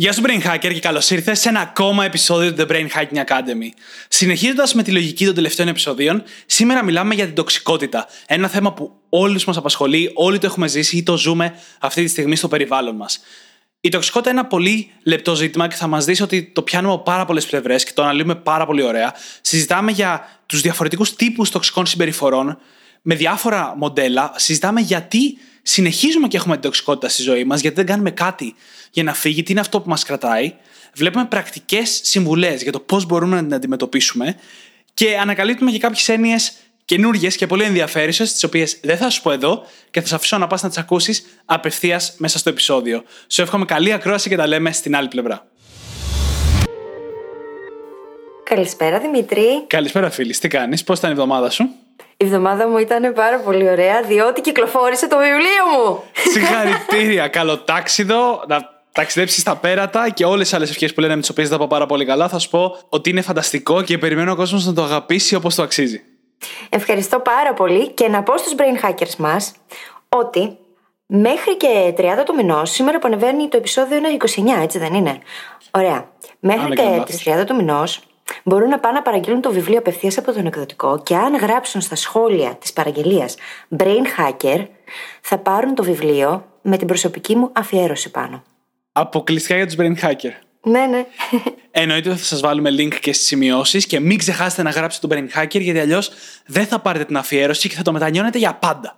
Γεια σου Brain Hacker και καλώς ήρθες σε ένα ακόμα επεισόδιο του The Brain Hacking Academy. Συνεχίζοντας με τη λογική των τελευταίων επεισοδίων, σήμερα μιλάμε για την τοξικότητα. Ένα θέμα που όλους μας απασχολεί, όλοι το έχουμε ζήσει ή το ζούμε αυτή τη στιγμή στο περιβάλλον μας. Η τοξικότητα είναι ένα πολύ λεπτό ζήτημα και θα μας δεις ότι το πιάνουμε από πάρα πολλές πλευρές και το αναλύουμε πάρα πολύ ωραία. Συζητάμε για τους διαφορετικούς τύπους τοξικών συμπεριφορών με διάφορα μοντέλα. Συζητάμε γιατί συνεχίζουμε και έχουμε την τοξικότητα στη ζωή μας, γιατί δεν κάνουμε κάτι για να φύγει, τι είναι αυτό που μας κρατάει; Βλέπουμε πρακτικές συμβουλές για το πώς μπορούμε να την αντιμετωπίσουμε και ανακαλύπτουμε και κάποιες έννοιες καινούργιες και πολύ ενδιαφέρουσες, τις οποίες δεν θα σου πω εδώ και θα σε αφήσω να πας να τις ακούσεις απευθείας μέσα στο επεισόδιο. Σου εύχομαι καλή ακρόαση και τα λέμε στην άλλη πλευρά. Καλησπέρα Δημήτρη. Καλησπέρα, φίλη. Τι κάνεις, πώς ήταν η εβδομάδα σου; Η εβδομάδα μου ήταν πάρα πολύ ωραία διότι κυκλοφόρησε το βιβλίο μου. Συγχαρητήρια. Καλό τάξιδο. Να ταξιδέψεις στα πέρατα και όλες τι άλλες ευχές που λένε με τις οποίες δεν θα πάω πάρα πολύ καλά. Θα σου πω ότι είναι φανταστικό και περιμένω ο κόσμος να το αγαπήσει όπως το αξίζει. Ευχαριστώ πάρα πολύ και να πω στους brain hackers μας ότι μέχρι και 30 του μηνός, σήμερα που ανεβαίνει το επεισόδιο είναι 29, έτσι δεν είναι; Ωραία. Μέχρι δεν και κάνω τις 30 του μηνός μπορούν να πάνε να παραγγείλουν το βιβλίο απευθείας από τον εκδοτικό και αν γράψουν στα σχόλια της παραγγελίας brain hacker θα πάρουν το βιβλίο με την προσωπική μου αφιέρωση πάνω. Αποκλειστικά για τους brain hacker. Ναι, ναι. Εννοείται ότι θα σας βάλουμε link και στις σημειώσεις και μην ξεχάσετε να γράψετε τον brain hacker γιατί αλλιώς δεν θα πάρετε την αφιέρωση και θα το μετανιώνετε για πάντα.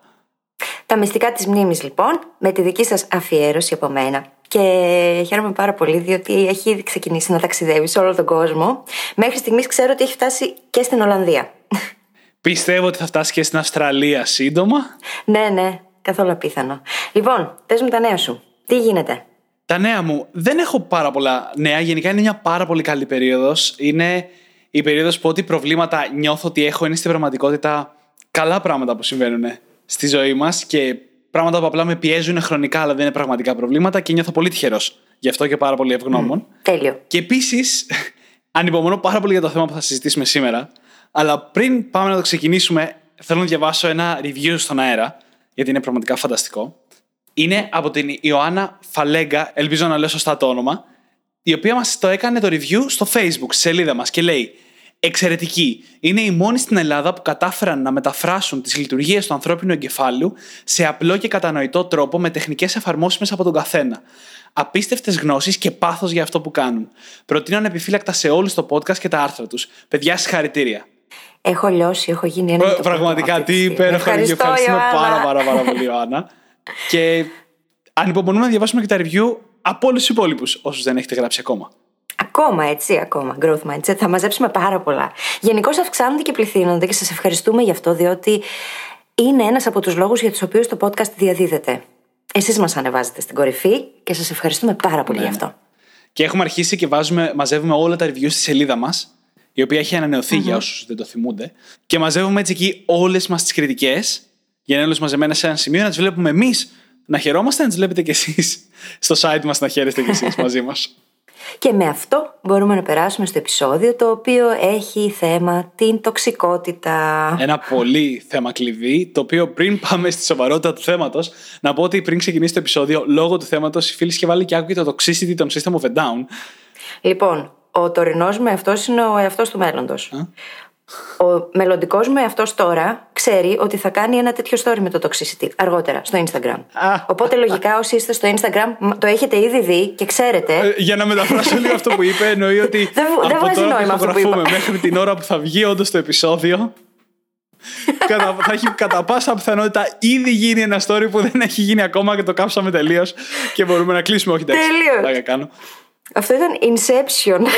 Τα μυστικά της μνήμης λοιπόν, με τη δική σας αφιέρωση από μένα. Και χαίρομαι πάρα πολύ διότι έχει ήδη ξεκινήσει να ταξιδεύει σε όλο τον κόσμο. Μέχρι στιγμής ξέρω ότι έχει φτάσει και στην Ολλανδία. Πιστεύω ότι θα φτάσει και στην Αυστραλία σύντομα. ναι, ναι, καθόλου απίθανο. Λοιπόν, πες μου τα νέα σου. Τι γίνεται; Τα νέα μου δεν έχω πάρα πολλά νέα. Γενικά είναι μια πάρα πολύ καλή περίοδος. Είναι η περίοδος που ό,τι προβλήματα νιώθω ότι έχω είναι στην πραγματικότητα καλά πράγματα που συμβαίνουν στη ζωή μας και πράγματα που απλά με πιέζουν χρονικά αλλά δεν είναι πραγματικά προβλήματα και νιώθω πολύ τυχερός. Γι' αυτό και πάρα πολύ ευγνώμων. Τέλειο. Και επίσης, ανυπομονώ πάρα πολύ για το θέμα που θα συζητήσουμε σήμερα. Αλλά πριν πάμε να το ξεκινήσουμε, θέλω να διαβάσω ένα review στον αέρα, γιατί είναι πραγματικά φανταστικό. Είναι από την Ιωάννα Φαλέγκα, ελπίζω να λέω σωστά το όνομα, η οποία μας το έκανε το review στο Facebook, στη σελίδα μας και λέει Εξαιρετική. Είναι οι μόνοι στην Ελλάδα που κατάφεραν να μεταφράσουν τις λειτουργίες του ανθρώπινου εγκεφάλου σε απλό και κατανοητό τρόπο με τεχνικές εφαρμόσιμες από τον καθένα. Απίστευτες γνώσεις και πάθος για αυτό που κάνουν. Προτείνω ανεπιφύλακτα σε όλους το podcast και τα άρθρα τους. Παιδιά, συγχαρητήρια. Έχω λιώσει, έχω γίνει ένα. Ε, με το Πραγματικά, πρώτο τι αυτή τη στιγμή. υπέροχο review. Ευχαριστώ, Ευχαριστούμε Ιωάννα. πάρα, πάρα, πάρα πολύ, Ιωάννα. και ανυπομονούμε να διαβάσουμε και τα review από όλους τους υπόλοιπους, όσους δεν έχετε γράψει ακόμα. Ακόμα έτσι, ακόμα. Growth mindset. Θα μαζέψουμε πάρα πολλά. Γενικώς αυξάνονται και πληθύνονται και σας ευχαριστούμε γι' αυτό, διότι είναι ένας από τους λόγους για τους οποίους το podcast διαδίδεται. Εσείς μας ανεβάζετε στην κορυφή και σας ευχαριστούμε πάρα πολύ γι' αυτό. Και έχουμε αρχίσει και βάζουμε, μαζεύουμε όλα τα reviews στη σελίδα μας, η οποία έχει ανανεωθεί για όσους δεν το θυμούνται. Και μαζεύουμε έτσι εκεί όλες μας τις κριτικές, για να είναι όλε μαζεμένα σε ένα σημείο, να τις βλέπουμε εμείς να χαιρόμαστε, να τις βλέπετε κι εσείς στο site μας να χαίρεστε κι εσείς μαζί μας. Και με αυτό μπορούμε να περάσουμε στο επεισόδιο το οποίο έχει θέμα την τοξικότητα. Ένα πολύ θέμα κλειδί, το οποίο πριν πάμε στη σοβαρότητα του θέματος, να πω ότι πριν ξεκινήσει το επεισόδιο, λόγω του θέματος, η φίλη είχε βάλει και άκουγε το toxicity των System of a Down. Λοιπόν, ο τωρινός με αυτός είναι ο εαυτός του μέλλοντος. Ο μελλοντικός μου εαυτός τώρα ξέρει ότι θα κάνει ένα τέτοιο story με το toxicity αργότερα στο Instagram. Α. Οπότε λογικά όσοι είστε στο Instagram μ, το έχετε ήδη δει και ξέρετε. Ε, Για να μεταφράσω λίγο αυτό που είπε, εννοεί ότι Δεν βου- δεν από βγάζει τώρα που νόημα αυτό που ηχογραφούμε είπα. μέχρι την ώρα που θα βγει όντως το επεισόδιο, κατα- θα έχει κατά πάσα πιθανότητα ήδη γίνει ένα story που δεν έχει γίνει ακόμα και το κάψαμε τελείως και μπορούμε να κλείσουμε. Όχι, εντάξει. Τελείως. πλάκα κάνω. Αυτό ήταν Inception.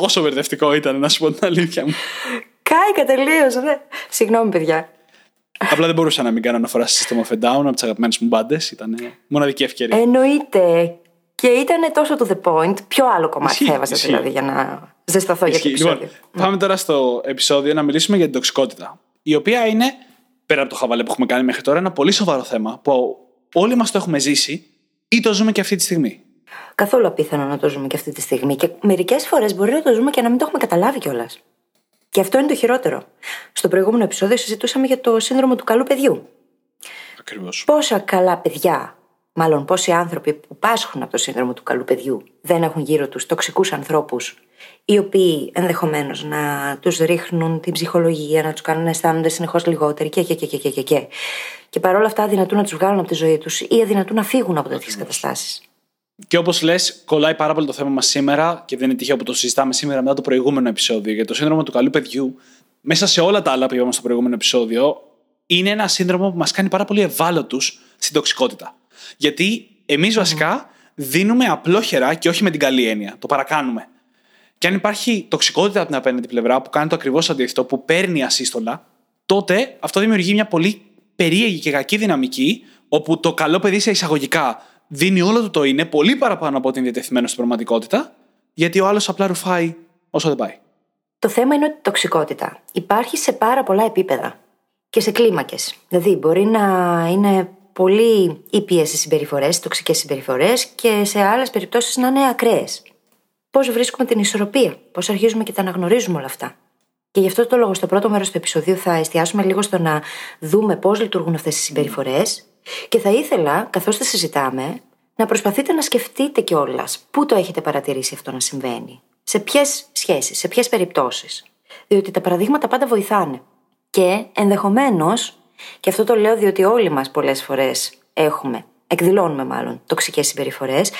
Τόσο μπερδευτικό ήταν, να σου πω την αλήθεια μου. Κάηκα τελείως, ναι. Συγγνώμη, παιδιά. Απλά δεν μπορούσα να μην κάνω αναφορά στη System of a Down από τις αγαπημένες μου μπάντες. Ήταν μοναδική ευκαιρία. Εννοείται. Και ήταν τόσο to the point. Ποιο άλλο κομμάτι Ισχύει, θα έβαζα ισχύει. δηλαδή για να ζεσταθώ για το Ισχύει. επεισόδιο; Λοιπόν, πάμε τώρα στο επεισόδιο να μιλήσουμε για την τοξικότητα. Η οποία είναι πέρα από το χαβαλέ που έχουμε κάνει μέχρι τώρα, ένα πολύ σοβαρό θέμα που όλοι μας το έχουμε ζήσει ή το ζούμε και αυτή τη στιγμή. Καθόλου απίθανο να το ζούμε και αυτή τη στιγμή. Και μερικές φορές μπορεί να το ζούμε και να μην το έχουμε καταλάβει κιόλας. Και αυτό είναι το χειρότερο. Στο προηγούμενο επεισόδιο συζητούσαμε για το σύνδρομο του καλού παιδιού. Ακριβώς. Πόσα καλά παιδιά, μάλλον πόσοι άνθρωποι που πάσχουν από το σύνδρομο του καλού παιδιού, δεν έχουν γύρω τους τοξικούς ανθρώπους, οι οποίοι ενδεχομένως να τους ρίχνουν την ψυχολογία, να τους κάνουν να αισθάνονται συνεχώς λιγότεροι και, και, και, και, και, και. Και παρόλα αυτά αδυνατούν να τους βγάλουν από τη ζωή τους ή αδυνατούν να φύγουν από τέτοιες καταστάσεις. Και όπως λες, κολλάει πάρα πολύ το θέμα μας σήμερα και δεν είναι τυχαίο που το συζητάμε σήμερα μετά το προηγούμενο επεισόδιο. Για το σύνδρομο του καλού παιδιού, μέσα σε όλα τα άλλα που είπαμε στο προηγούμενο επεισόδιο, είναι ένα σύνδρομο που μας κάνει πάρα πολύ ευάλωτους στην τοξικότητα. Γιατί εμείς βασικά δίνουμε απλόχερα και όχι με την καλή έννοια. Το παρακάνουμε. Και αν υπάρχει τοξικότητα από την απέναντι πλευρά που κάνει το ακριβώς αντίθετο, που παίρνει ασύστολα, τότε αυτό δημιουργεί μια πολύ περίεργη και κακή δυναμική, όπου το καλό παιδί σε εισαγωγικά δίνει όλο του το είναι πολύ παραπάνω από ό,τι είναι διατεθειμένος στην πραγματικότητα, γιατί ο άλλος απλά ρουφάει όσο δεν πάει. Το θέμα είναι ότι η τοξικότητα υπάρχει σε πάρα πολλά επίπεδα και σε κλίμακες. Δηλαδή, μπορεί να είναι πολύ ήπιες οι συμπεριφορές, τοξικές συμπεριφορές και σε άλλες περιπτώσεις να είναι ακραίες. Πώς βρίσκουμε την ισορροπία, πώς αρχίζουμε και τα αναγνωρίζουμε όλα αυτά. Και γι' αυτό το λόγο, στο πρώτο μέρος του επεισοδίου θα εστιάσουμε λίγο στο να δούμε πώς λειτουργούν αυτές οι συμπεριφορές και θα ήθελα, καθώς τα συζητάμε, να προσπαθείτε να σκεφτείτε κιόλας πού το έχετε παρατηρήσει αυτό να συμβαίνει. Σε ποιες σχέσεις, σε ποιες περιπτώσεις. Διότι τα παραδείγματα πάντα βοηθάνε. Και ενδεχομένως, και αυτό το λέω διότι όλοι μας πολλές φορές έχουμε, εκδηλώνουμε μάλλον, τοξικές συμπεριφορές,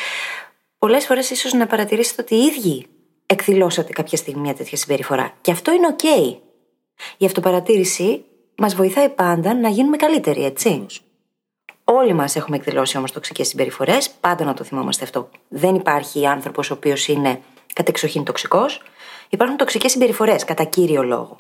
πολλές φορές ίσως να παρατηρήσετε ότι οι ίδιοι εκδηλώσατε κάποια στιγμή μια τέτοια συμπεριφορά. Και αυτό είναι OK. Η αυτοπαρατήρηση μας βοηθάει πάντα να γίνουμε καλύτεροι, έτσι. Όλοι μας έχουμε εκδηλώσει όμως τοξικές συμπεριφορές, πάντα να το θυμόμαστε αυτό. Δεν υπάρχει άνθρωπος ο οποίος είναι κατεξοχήν τοξικός. Υπάρχουν τοξικές συμπεριφορές, κατά κύριο λόγο.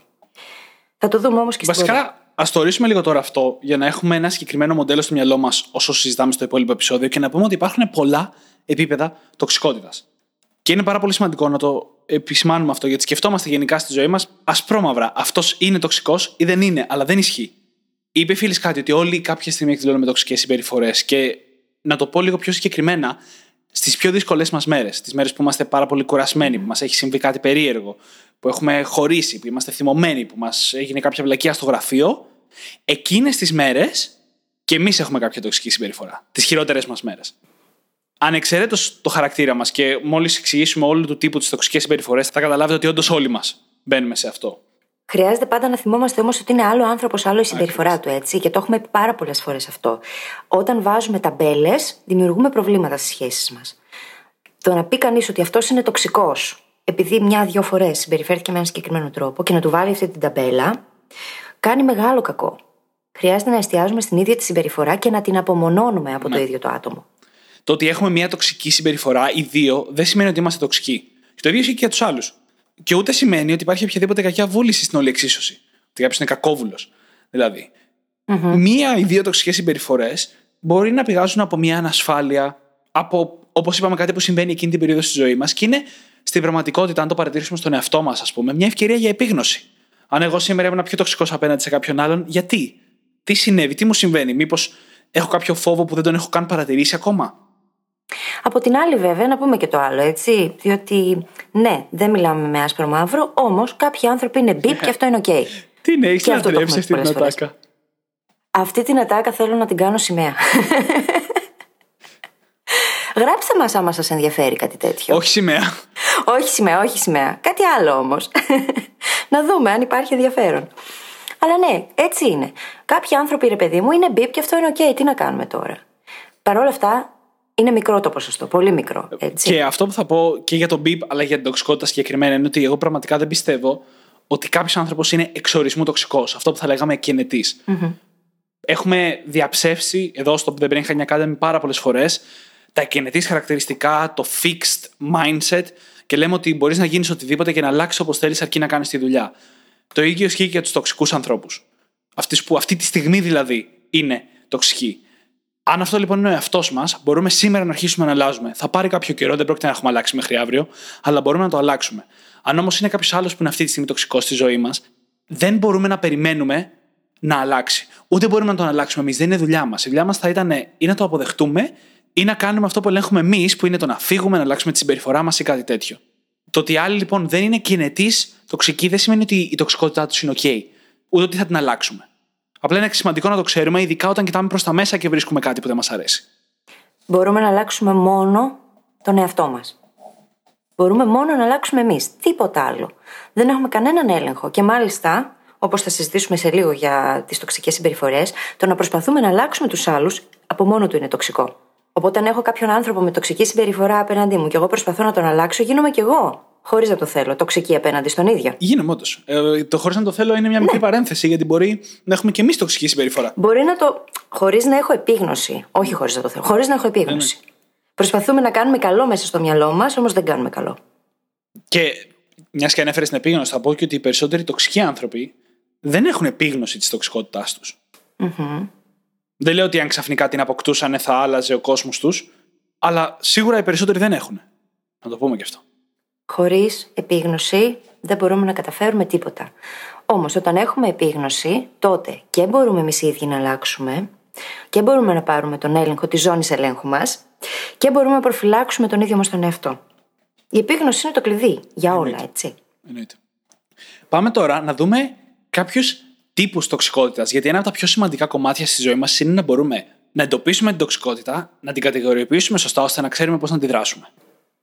Θα το δούμε όμως και στην Βασικά, ας το ορίσουμε λίγο τώρα αυτό, για να έχουμε ένα συγκεκριμένο μοντέλο στο μυαλό μας όσο συζητάμε στο υπόλοιπο επεισόδιο και να πούμε ότι υπάρχουν πολλά επίπεδα τοξικότητας. Και είναι πάρα πολύ σημαντικό να το επισημάνουμε αυτό, γιατί σκεφτόμαστε γενικά στη ζωή μας ασπρόμαυρα. Αυτός είναι τοξικός ή δεν είναι, αλλά δεν ισχύει. Είπε φίλης κάτι ότι όλοι κάποια στιγμή εκδηλώνουμε τοξικές συμπεριφορές και να το πω λίγο πιο συγκεκριμένα, στις πιο δύσκολες μας μέρες, τις μέρες που είμαστε πάρα πολύ κουρασμένοι, που μας έχει συμβεί κάτι περίεργο, που έχουμε χωρίσει, που είμαστε θυμωμένοι, που μας έγινε κάποια βλακεία στο γραφείο, εκείνες τις μέρες και εμείς έχουμε κάποια τοξική συμπεριφορά. Τις χειρότερες μας μέρες. Ανεξαιρέτως το χαρακτήρα μας και μόλις εξηγήσουμε όλου του τύπου τις τοξικές συμπεριφορές, θα καταλάβετε ότι όντως όλοι μας μπαίνουμε σε αυτό. Χρειάζεται πάντα να θυμόμαστε όμως ότι είναι άλλο άνθρωπος, άλλο η συμπεριφορά του, έτσι. Και το έχουμε πει πάρα πολλές φορές αυτό. Όταν βάζουμε ταμπέλες, δημιουργούμε προβλήματα στις σχέσεις μας. Το να πει κανείς ότι αυτός είναι τοξικός, επειδή μια-δυο φορές συμπεριφέρθηκε με έναν συγκεκριμένο τρόπο και να του βάλει αυτή την ταμπέλα, κάνει μεγάλο κακό. Χρειάζεται να εστιάζουμε στην ίδια τη συμπεριφορά και να την απομονώνουμε από το Ναι. ίδιο το άτομο. Το ότι έχουμε μια τοξική συμπεριφορά ή δύο δεν σημαίνει ότι είμαστε τοξικοί. Και το ίδιο ισχύει και για τους άλλους. Και ούτε σημαίνει ότι υπάρχει οποιαδήποτε κακιά βούληση στην όλη εξίσωση. Ότι κάποιος είναι κακόβουλος. Δηλαδή, μία ή δύο τοξικές συμπεριφορές μπορεί να πηγάζουν από μια ανασφάλεια, από, όπως είπαμε, κάτι που συμβαίνει εκείνη την περίοδο στη ζωή μας και είναι στην πραγματικότητα, αν το παρατηρήσουμε στον εαυτό μας, ας πούμε, μια ευκαιρία για επίγνωση. Αν εγώ σήμερα ήμουν πιο τοξικός απέναντι σε κάποιον άλλον, γιατί, τι συνέβη, τι μου συμβαίνει, μήπως έχω κάποιο φόβο που δεν τον έχω καν παρατηρήσει ακόμα; Από την άλλη, βέβαια, να πούμε και το άλλο, έτσι. Διότι, ναι, δεν μιλάμε με άσπρο μαύρο, όμως κάποιοι άνθρωποι είναι μπίπ και αυτό είναι οκ. Τι είναι, έχεις Και αυτό το λατρεύσει έχουμε αυτή την πολλές φορές. ατάκα. Αυτή την ατάκα θέλω να την κάνω σημαία. Γράψτε μας άμα σας ενδιαφέρει κάτι τέτοιο. Όχι σημαία. όχι σημαία, όχι σημαία. Κάτι άλλο όμως. να δούμε αν υπάρχει ενδιαφέρον. Αλλά ναι, έτσι είναι. Κάποιοι άνθρωποι, ρε παιδί μου, είναι μπίπ και αυτό είναι οκ. Τι να κάνουμε τώρα. Παρ' όλα αυτά, είναι μικρό το ποσοστό. Πολύ μικρό. Έτσι. Και αυτό που θα πω και για τον μπιπ αλλά και για την τοξικότητα συγκεκριμένα είναι ότι εγώ πραγματικά δεν πιστεύω ότι κάποιος άνθρωπος είναι εξορισμού τοξικός. Αυτό που θα λέγαμε εκ γενετής. Έχουμε διαψεύσει εδώ στο The Brain Hacking Academy πάρα πολλές φορές τα εκ γενετής χαρακτηριστικά, το fixed mindset και λέμε ότι μπορείς να γίνεις οτιδήποτε και να αλλάξεις όπως θέλεις αρκεί να κάνεις τη δουλειά. Το ίδιο ισχύει και για τους τοξικούς ανθρώπους. Αυτοί που αυτή τη στιγμή δηλαδή είναι τοξικοί. Αν αυτό λοιπόν είναι ο εαυτός μας, μπορούμε σήμερα να αρχίσουμε να αλλάζουμε. Θα πάρει κάποιο καιρό, δεν πρόκειται να έχουμε αλλάξει μέχρι αύριο, αλλά μπορούμε να το αλλάξουμε. Αν όμως είναι κάποιος άλλος που είναι αυτή τη στιγμή τοξικός στη ζωή μας, δεν μπορούμε να περιμένουμε να αλλάξει. Ούτε μπορούμε να τον αλλάξουμε εμείς. Δεν είναι δουλειά μας. Η δουλειά μας θα ήταν ή να το αποδεχτούμε ή να κάνουμε αυτό που ελέγχουμε εμείς, που είναι το να φύγουμε, να αλλάξουμε τη συμπεριφορά μας ή κάτι τέτοιο. Το ότι οι άλλοι λοιπόν δεν είναι κινητής τοξικοί δεν σημαίνει ότι η τοξικότητά τους είναι OK. Ούτε ότι θα την αλλάξουμε. Απλά είναι σημαντικό να το ξέρουμε, ειδικά όταν κοιτάμε προς τα μέσα και βρίσκουμε κάτι που δεν μας αρέσει. Μπορούμε να αλλάξουμε μόνο τον εαυτό μας. Μπορούμε μόνο να αλλάξουμε εμείς. Τίποτα άλλο. Δεν έχουμε κανέναν έλεγχο. Και μάλιστα, όπως θα συζητήσουμε σε λίγο για τις τοξικές συμπεριφορές, το να προσπαθούμε να αλλάξουμε τους άλλους από μόνο του είναι τοξικό. Οπότε, αν έχω κάποιον άνθρωπο με τοξική συμπεριφορά απέναντί μου και εγώ προσπαθώ να τον αλλάξω, γίνομαι κι εγώ. Χωρίς να το θέλω, τοξική απέναντι στον ίδιο. Γίνομαι όντως. Ε, το χωρίς να το θέλω είναι μια μικρή ναι. παρένθεση, γιατί μπορεί να έχουμε κι εμείς τοξική συμπεριφορά. Μπορεί να το. χωρίς να έχω επίγνωση. Όχι χωρίς να το θέλω. Χωρίς να έχω επίγνωση. Ναι, ναι. Προσπαθούμε να κάνουμε καλό μέσα στο μυαλό μας, όμως δεν κάνουμε καλό. Και μιας και ανέφερες την επίγνωση, θα πω και ότι οι περισσότεροι τοξικοί άνθρωποι δεν έχουν επίγνωση της τοξικότητάς τους. Mm-hmm. Δεν λέω ότι αν ξαφνικά την αποκτούσαν θα άλλαζε ο κόσμος τους, αλλά σίγουρα οι περισσότεροι δεν έχουν. Να το πούμε και αυτό. Χωρίς επίγνωση δεν μπορούμε να καταφέρουμε τίποτα. Όμως, όταν έχουμε επίγνωση, τότε και μπορούμε εμείς οι ίδιοι να αλλάξουμε και μπορούμε να πάρουμε τον έλεγχο της ζώνης ελέγχου μας και μπορούμε να προφυλάξουμε τον ίδιο μας τον εαυτό. Η επίγνωση είναι το κλειδί για όλα, Εννοείται. έτσι. Εννοείται. Πάμε τώρα να δούμε κάποιους τύπους τοξικότητας. Γιατί ένα από τα πιο σημαντικά κομμάτια στη ζωή μας είναι να μπορούμε να εντοπίσουμε την τοξικότητα, να την κατηγοριοποιήσουμε σωστά ώστε να ξέρουμε πώς να αντιδράσουμε.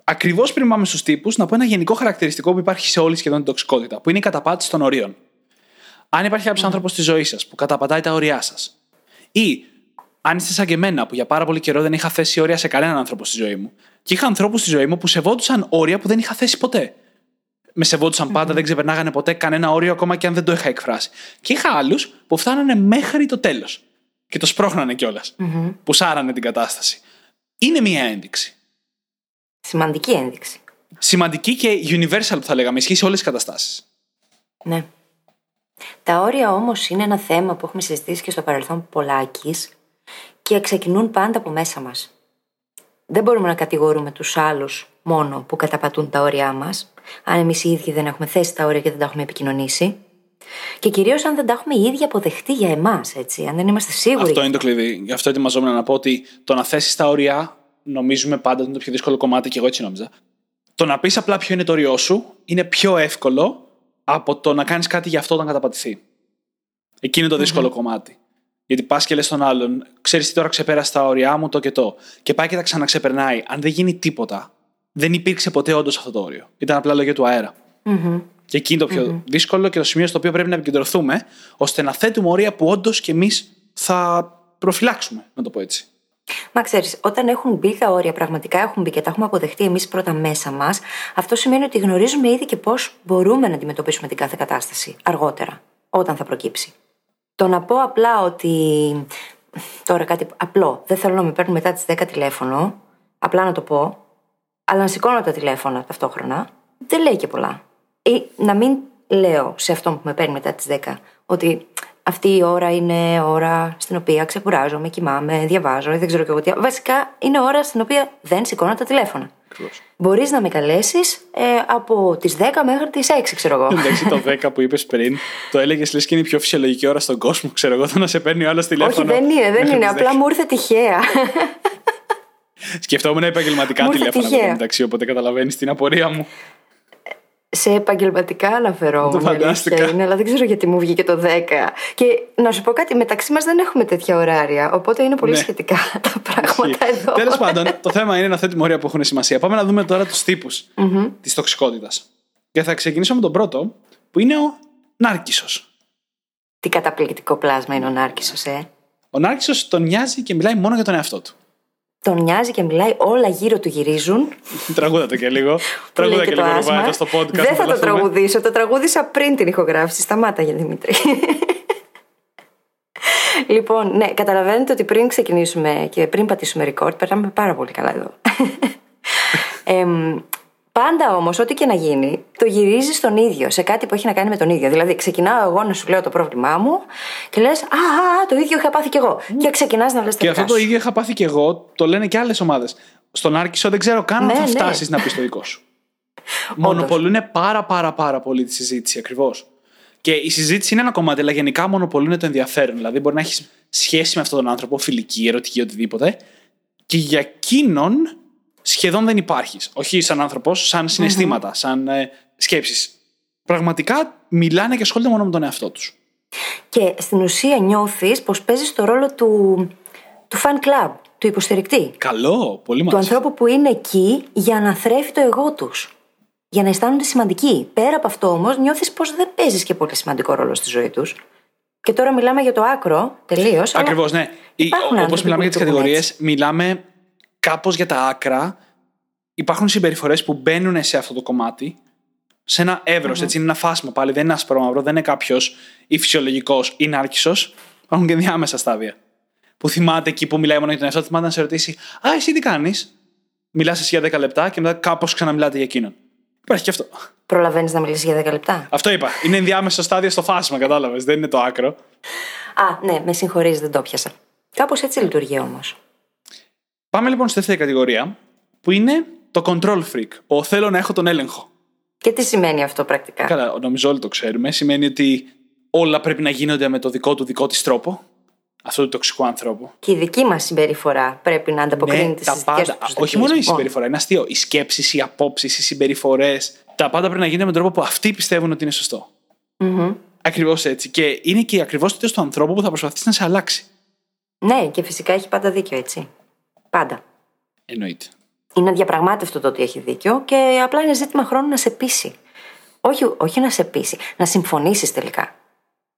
Ακριβώς πριν πάμε στους τύπους, να πω ένα γενικό χαρακτηριστικό που υπάρχει σε όλη σχεδόν την τοξικότητα, που είναι η καταπάτηση των ορίων. Αν υπάρχει κάποιος mm. άνθρωπος στη ζωής σας που καταπατάει τα όρια σας, ή αν είστε σαν και εμένα, που για πάρα πολύ καιρό δεν είχα θέσει όρια σε κανέναν άνθρωπο στη ζωή μου, και είχα ανθρώπους στη ζωή μου που σεβόντουσαν όρια που δεν είχα θέσει ποτέ. Με σεβόντουσαν πάντα, δεν ξεπερνάγανε ποτέ κανένα όριο, ακόμα και αν δεν το είχα εκφράσει. Και είχα άλλους που φτάνανε μέχρι το τέλος. Και το σπρώχνανε κιόλας. Που σάρανε την κατάσταση. Είναι μία ένδειξη. Σημαντική ένδειξη. Σημαντική και universal που θα λέγαμε. Ισχύει σε όλες τις καταστάσεις. Ναι. Τα όρια όμως είναι ένα θέμα που έχουμε συζητήσει και στο παρελθόν πολλάκις και ξεκινούν πάντα από μέσα μας. Δεν μπορούμε να κατηγορούμε τους άλλους μόνο που καταπατούν τα όρια μας, αν εμείς οι ίδιοι δεν έχουμε θέσει τα όρια και δεν τα έχουμε επικοινωνήσει. Και κυρίως αν δεν τα έχουμε οι ίδιοι αποδεχτεί για εμάς, έτσι. Αν δεν είμαστε σίγουροι. Αυτό είναι το κλειδί. Γι' αυτό ετοιμαζόμουν να πω ότι το να θέσει τα όρια νομίζουμε πάντα ότι είναι το πιο δύσκολο κομμάτι και εγώ έτσι νόμιζα. Το να πεις απλά ποιο είναι το όριό σου είναι πιο εύκολο από το να κάνεις κάτι για αυτό όταν καταπατηθεί. Εκεί είναι το δυσκολο κομμάτι. Γιατί πας και λες στον άλλον, ξέρεις τι τώρα ξεπέρασε τα όρια μου το και το. Και πάει και τα ξαναξεπερνάει. Αν δεν γίνει τίποτα, δεν υπήρξε ποτέ όντως αυτό το όριο. Ήταν απλά λόγια του αερα Και εκεί είναι το πιο δύσκολο και το σημείο στο οποίο πρέπει να επικεντρωθούμε, ώστε να θέτουμε όρια που όντως και εμείς θα προφυλάξουμε, να το πω έτσι. Μα ξέρεις, όταν έχουν μπει τα όρια, πραγματικά έχουν μπει και τα έχουμε αποδεχτεί εμείς πρώτα μέσα μας, αυτό σημαίνει ότι γνωρίζουμε ήδη και πώς μπορούμε να αντιμετωπίσουμε την κάθε κατάσταση αργότερα, όταν θα προκύψει. Το να πω απλά ότι. Τώρα κάτι απλό. Δεν θέλω να με παίρνουν μετά τις 10 τηλέφωνο. Απλά να το πω. Αλλά να σηκώνω τα τηλέφωνα ταυτόχρονα. Δεν λέει και πολλά. Ή να μην λέω σε αυτόν που με παίρνει μετά τις 10 ότι αυτή η ώρα είναι ώρα στην οποία ξεκουράζομαι, κοιμάμαι, διαβάζω, δεν ξέρω και εγώ τι. Βασικά είναι ώρα στην οποία δεν σηκώνω τα τηλέφωνα. Μπορείς να με καλέσεις ε, από τις 10 μέχρι τις 6, ξέρω εγώ. Εντάξει, το 10 που είπες πριν, το έλεγες λες και είναι η πιο φυσιολογική ώρα στον κόσμο, ξέρω εγώ, το να σε παίρνει ο άλλος τηλέφωνο. Όχι, δεν είναι, δεν είναι. Απλά μου ήρθε τυχαία. Σκεφτόμουν επαγγελματικά τηλέφωνα μεταξύ, οπότε καταλαβαίνεις την απορία μου σε επαγγελματικά αναφερόμουν. Το φαντάστηκα. Είναι, αλλά δεν ξέρω γιατί μου βγήκε το 10. Και να σου πω κάτι, μεταξύ μας δεν έχουμε τέτοια ωράρια. Οπότε είναι πολύ ναι. σχετικά τα πράγματα εδώ. Τέλος πάντων, το θέμα είναι να θέτουμε όρια που έχουν σημασία. Πάμε να δούμε τώρα τους τύπους mm-hmm. της τοξικότητας. Και θα ξεκινήσω με τον πρώτο, που είναι ο Νάρκισο. Τι καταπληκτικό πλάσμα είναι ο Νάρκισο, ε. Ο Νάρκισο τον νοιάζει και μιλάει μόνο για τον εαυτό του τον νοιάζει και μιλάει, όλα γύρω του γυρίζουν. Τραγούδατε και λίγο. Τραγούδα και, λίγο ρουβάτα στο podcast. Δεν θα το τραγουδήσω, το τραγούδισα πριν την ηχογράφηση. Σταμάτα για Δημήτρη. λοιπόν, ναι, καταλαβαίνετε ότι πριν ξεκινήσουμε και πριν πατήσουμε record, περνάμε πάρα πολύ καλά εδώ. ε, Πάντα όμως, ό,τι και να γίνει, το γυρίζεις στον ίδιο, σε κάτι που έχει να κάνει με τον ίδιο. Δηλαδή, ξεκινάω εγώ να σου λέω το πρόβλημά μου και λες, Α, το ίδιο είχα πάθει κι εγώ. Mm. Και ξεκινάς να λες τα Και αυτό το ίδιο είχα πάθει κι εγώ, το λένε και άλλες ομάδες. Στον Άρκισο δεν ξέρω καν αν ναι, θα ναι. φτάσεις να πεις το δικό σου. Μονοπολούν πάρα πάρα πάρα πολύ τη συζήτηση ακριβώς. Και η συζήτηση είναι ένα κομμάτι, αλλά γενικά μονοπολούν το ενδιαφέρον. Δηλαδή, μπορεί να έχεις σχέση με αυτόν τον άνθρωπο, φιλική, ερωτική, οτιδήποτε. Και για εκείνον σχεδόν δεν υπάρχεις. Όχι σαν άνθρωπος, σαν συναισθηματα σαν ε, σκέψεις. Πραγματικά μιλάνε και ασχολούνται μόνο με τον εαυτό τους. Και στην ουσία νιώθεις πως παίζεις το ρόλο του, του fan club, του υποστηρικτή. Καλό, πολύ μάλιστα. Του ανθρώπου που είναι εκεί για να θρέφει το εγώ τους. Για να αισθάνονται σημαντικοί. Πέρα από αυτό όμως, νιώθεις πως δεν παίζεις και πολύ σημαντικό ρόλο στη ζωή τους. Και τώρα μιλάμε για το άκρο, τελείως. Ακριβώς, ναι. Όπως μιλάμε για τις κατηγορίες, μιλάμε κάπως για τα άκρα. Υπάρχουν συμπεριφορές που μπαίνουν σε αυτό το κομμάτι σε ένα εύρος, mm-hmm. έτσι είναι ένα φάσμα πάλι. Δεν είναι άσπρο μαύρο, δεν είναι κάποιος ή φυσιολογικός ή νάρκισο. Υπάρχουν και διάμεσα στάδια. Που θυμάται εκεί που μιλάει μόνο για τον εαυτό, θυμάται να σε ρωτήσει, Α, εσύ τι κάνεις; Μιλάς εσύ για 10 λεπτά και μετά κάπως ξαναμιλάτε για εκείνον. Υπάρχει και αυτό. Προλαβαίνεις να μιλήσεις για 10 λεπτά; Αυτό είπα. Είναι ενδιάμεσα στάδια στο φάσμα, κατάλαβες. Δεν είναι το άκρο. Α, ναι, με συγχωρείς, δεν το πιάσα. Κάπως έτσι λειτουργεί όμως. Πάμε λοιπόν στη δεύτερη κατηγορία, που είναι το control freak. Ο θέλω να έχω τον έλεγχο. Και τι σημαίνει αυτό πρακτικά; Καλά, νομίζω όλοι το ξέρουμε. Σημαίνει ότι όλα πρέπει να γίνονται με το δικό του δικό της τρόπο. Αυτό του τοξικού ανθρώπου. Και η δική μας συμπεριφορά πρέπει να ανταποκρίνεται ναι, στις πάντα. Όχι μόνο η συμπεριφορά, είναι αστείο. Οι σκέψεις, οι απόψεις, οι συμπεριφορές. Τα πάντα πρέπει να γίνονται με τον τρόπο που αυτοί πιστεύουν ότι είναι σωστό. Mm-hmm. Ακριβώς έτσι. Και είναι και ακριβώς το του ανθρώπου που θα προσπαθήσει να σε αλλάξει. Ναι, και φυσικά έχει πάντα δίκιο έτσι. Πάντα. Εννοείται. Είναι αδιαπραγμάτευτο το ότι έχει δίκιο και απλά είναι ζήτημα χρόνου να σε πείσει. Όχι, όχι να σε πείσει, να συμφωνήσεις τελικά.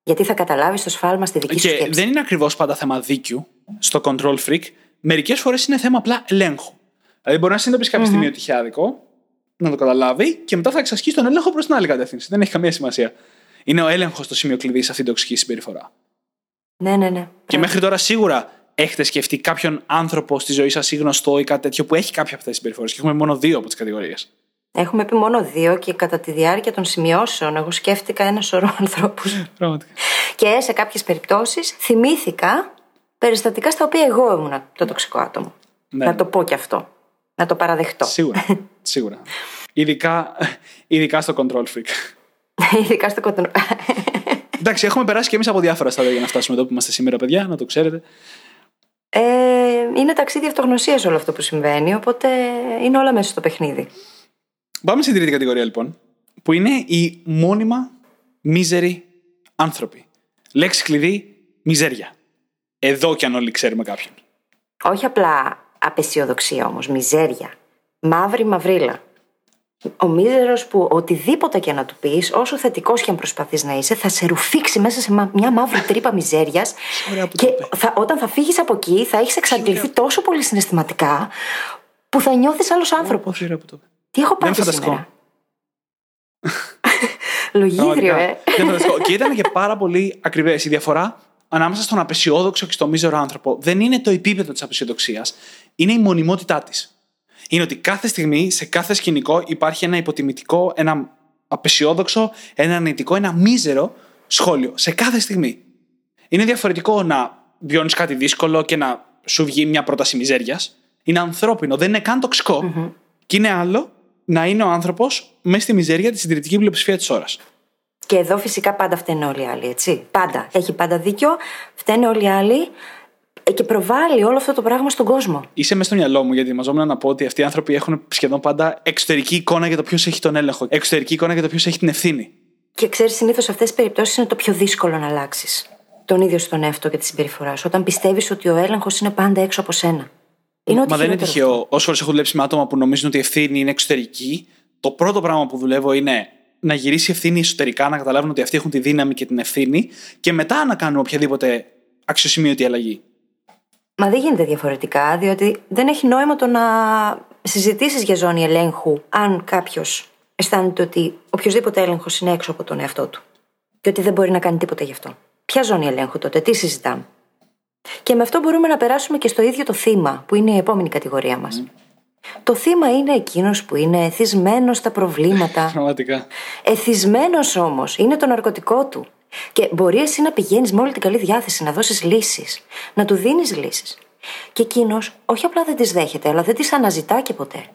Γιατί θα καταλάβεις το σφάλμα στη δική σου σκέψη. δεν είναι ακριβώς πάντα θέμα δίκαιου στο control freak. Μερικές φορές είναι θέμα απλά ελέγχου. Δηλαδή, μπορεί να συνειδητοποιήσει κάποια στιγμή ότι είχε άδικο, να το καταλάβει και μετά θα εξασκήσει τον έλεγχο προς την άλλη κατεύθυνση. Δεν έχει καμία σημασία. Είναι ο έλεγχος το σημείο κλειδί σε αυτήν την τοξική συμπεριφορά. Ναι, ναι, ναι. Και μέχρι τώρα σίγουρα έχετε σκεφτεί κάποιον άνθρωπο στη ζωή σας ή γνωστό ή κάτι τέτοιο που έχει κάποια από αυτές τις συμπεριφορές; Και έχουμε μόνο δύο από τις κατηγορίες. Έχουμε πει μόνο δύο και κατά τη διάρκεια των σημειώσεων, εγώ σκέφτηκα ένα σωρό ανθρώπους. Πραγματικά. Και σε κάποιες περιπτώσεις θυμήθηκα περιστατικά στα οποία εγώ ήμουν το τοξικό άτομο. Ναι. Να το πω κι αυτό. Να το παραδεχτώ. Σίγουρα. Σίγουρα. ειδικά, ειδικά στο control freak. ειδικά στο control. Εντάξει, έχουμε περάσει και εμείς από διάφορα στάδια για να φτάσουμε εδώ που είμαστε σήμερα, παιδιά, να το ξέρετε. Ε, είναι ταξίδι αυτογνωσίας όλο αυτό που συμβαίνει, οπότε είναι όλα μέσα στο παιχνίδι. Πάμε στην τρίτη κατηγορία λοιπόν, που είναι οι μόνιμα μίζεροι άνθρωποι. Λέξη κλειδί, μιζέρια. Εδώ κι αν όλοι ξέρουμε κάποιον. Όχι απλά απεσιοδοξία όμως, μιζέρια. Μαύρη μαυρίλα. Ο μίζερος που οτιδήποτε και να του πεις, όσο θετικός και αν προσπαθείς να είσαι, θα σε ρουφήξει μέσα σε μια μαύρη τρύπα μιζέριας. και θα, όταν θα φύγεις από εκεί, θα έχεις εξαντληθεί τόσο πολύ συναισθηματικά, που θα νιώθεις άλλος άνθρωπος. Τι έχω πάθει σήμερα; Λογίδριο, ε. και ήταν και πάρα πολύ ακριβές. Η διαφορά ανάμεσα στον απεσιόδοξο και στον μίζερο άνθρωπο δεν είναι το επίπεδο της απεσιοδοξίας, είναι η μονιμότητά της. Είναι ότι κάθε στιγμή, σε κάθε σκηνικό, υπάρχει ένα υποτιμητικό, ένα απεσιόδοξο, ένα αρνητικό, ένα μίζερο σχόλιο. Σε κάθε στιγμή. Είναι διαφορετικό να βιώνεις κάτι δύσκολο και να σου βγει μια πρόταση μιζέριας. Είναι ανθρώπινο, δεν είναι καν τοξικό. Και είναι άλλο να είναι ο άνθρωπος μέσα στη μιζέρια της συντηρητική πλειοψηφία της ώρας. Και εδώ φυσικά πάντα φταίνε όλοι οι άλλοι, έτσι. Πάντα. Έχει πάντα δίκιο. Φταίνε όλοι οι άλλοι ε, και προβάλλει όλο αυτό το πράγμα στον κόσμο. Είσαι μέσα στο μυαλό μου, γιατί μαζόμουν να πω ότι αυτοί οι άνθρωποι έχουν σχεδόν πάντα εξωτερική εικόνα για το ποιος έχει τον έλεγχο. Εξωτερική εικόνα για το ποιος έχει την ευθύνη. Και ξέρεις, συνήθως αυτές τις περιπτώσεις είναι το πιο δύσκολο να αλλάξεις. Τον ίδιο στον εαυτό και τη συμπεριφορά σου. Όταν πιστεύεις ότι ο έλεγχος είναι πάντα έξω από σένα. Είναι Μα δεν είναι τυχαίο. Όσε φορέ έχω δουλέψει με άτομα που νομίζουν ότι η ευθύνη είναι εξωτερική, το πρώτο πράγμα που δουλεύω είναι να γυρίσει η ευθύνη εσωτερικά, να καταλάβουν ότι αυτοί έχουν τη δύναμη και την ευθύνη και μετά να κάνουν οποιαδήποτε αξιοσημείωτη αλλαγή. Μα δεν γίνεται διαφορετικά, διότι δεν έχει νόημα το να συζητήσεις για ζώνη ελέγχου αν κάποιος αισθάνεται ότι οποιοδήποτε έλεγχος είναι έξω από τον εαυτό του και ότι δεν μπορεί να κάνει τίποτα γι' αυτό. Ποια ζώνη ελέγχου τότε, τι συζητάμε. Και με αυτό μπορούμε να περάσουμε και στο ίδιο το θύμα, που είναι η επόμενη κατηγορία μας. Το θύμα είναι εκείνος που είναι εθισμένος στα προβλήματα. Πραγματικά. Εθισμένος όμως είναι το ναρκωτικό του. Και μπορεί εσύ να πηγαίνεις με όλη την καλή διάθεση να δώσεις λύσεις, να του δίνεις λύσεις. Και εκείνος όχι απλά δεν τις δέχεται, αλλά δεν τις αναζητά και ποτέ.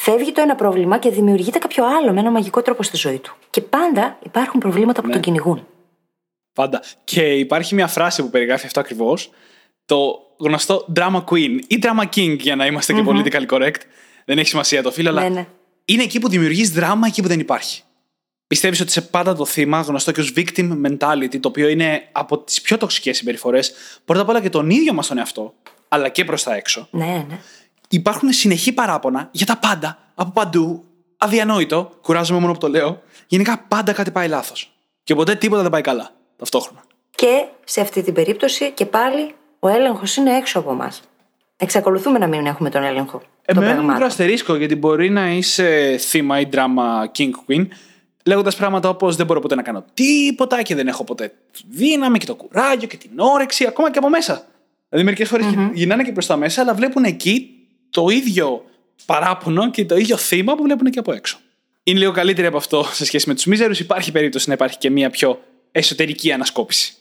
Φεύγει το ένα πρόβλημα και δημιουργείται κάποιο άλλο με ένα μαγικό τρόπο στη ζωή του. Και πάντα υπάρχουν προβλήματα που Ναι. τον κυνηγούν. Πάντα. Και υπάρχει μια φράση που περιγράφει αυτό ακριβώς. Το γνωστό drama queen ή drama king, για να είμαστε και politically correct. Δεν έχει σημασία το φίλο, αλλά Ναι, ναι. είναι εκεί που δημιουργείς δράμα εκεί που δεν υπάρχει. Πιστεύεις ότι είσαι πάντα το θύμα, γνωστό και ως victim mentality, το οποίο είναι από τις πιο τοξικές συμπεριφορές, πρώτα απ' όλα και τον ίδιο μας τον εαυτό, αλλά και προς τα έξω. Ναι, ναι. Υπάρχουν συνεχή παράπονα για τα πάντα, από παντού, αδιανόητο, κουράζομαι μόνο που το λέω. Γενικά πάντα κάτι πάει λάθος. Και ποτέ τίποτα δεν πάει καλά ταυτόχρονα. Και σε αυτή την περίπτωση και πάλι ο έλεγχος είναι έξω από εμά. Εξακολουθούμε να μην έχουμε τον έλεγχο. των Εμένα είναι μικρό πραγμάτων. αστερίσκο γιατί μπορεί να είσαι θύμα ή drama king queen λέγοντας πράγματα όπως δεν μπορώ ποτέ να κάνω τίποτα και δεν έχω ποτέ τη δύναμη και το κουράγιο και την όρεξη, ακόμα και από μέσα. Δηλαδή μερικές φορές γυρνάνε και προς τα μέσα, αλλά βλέπουν εκεί το ίδιο παράπονο και το ίδιο θύμα που βλέπουν και από έξω. Είναι λίγο καλύτερη από αυτό σε σχέση με τους μίζερους. Υπάρχει περίπτωση να υπάρχει και μια πιο εσωτερική ανασκόπηση.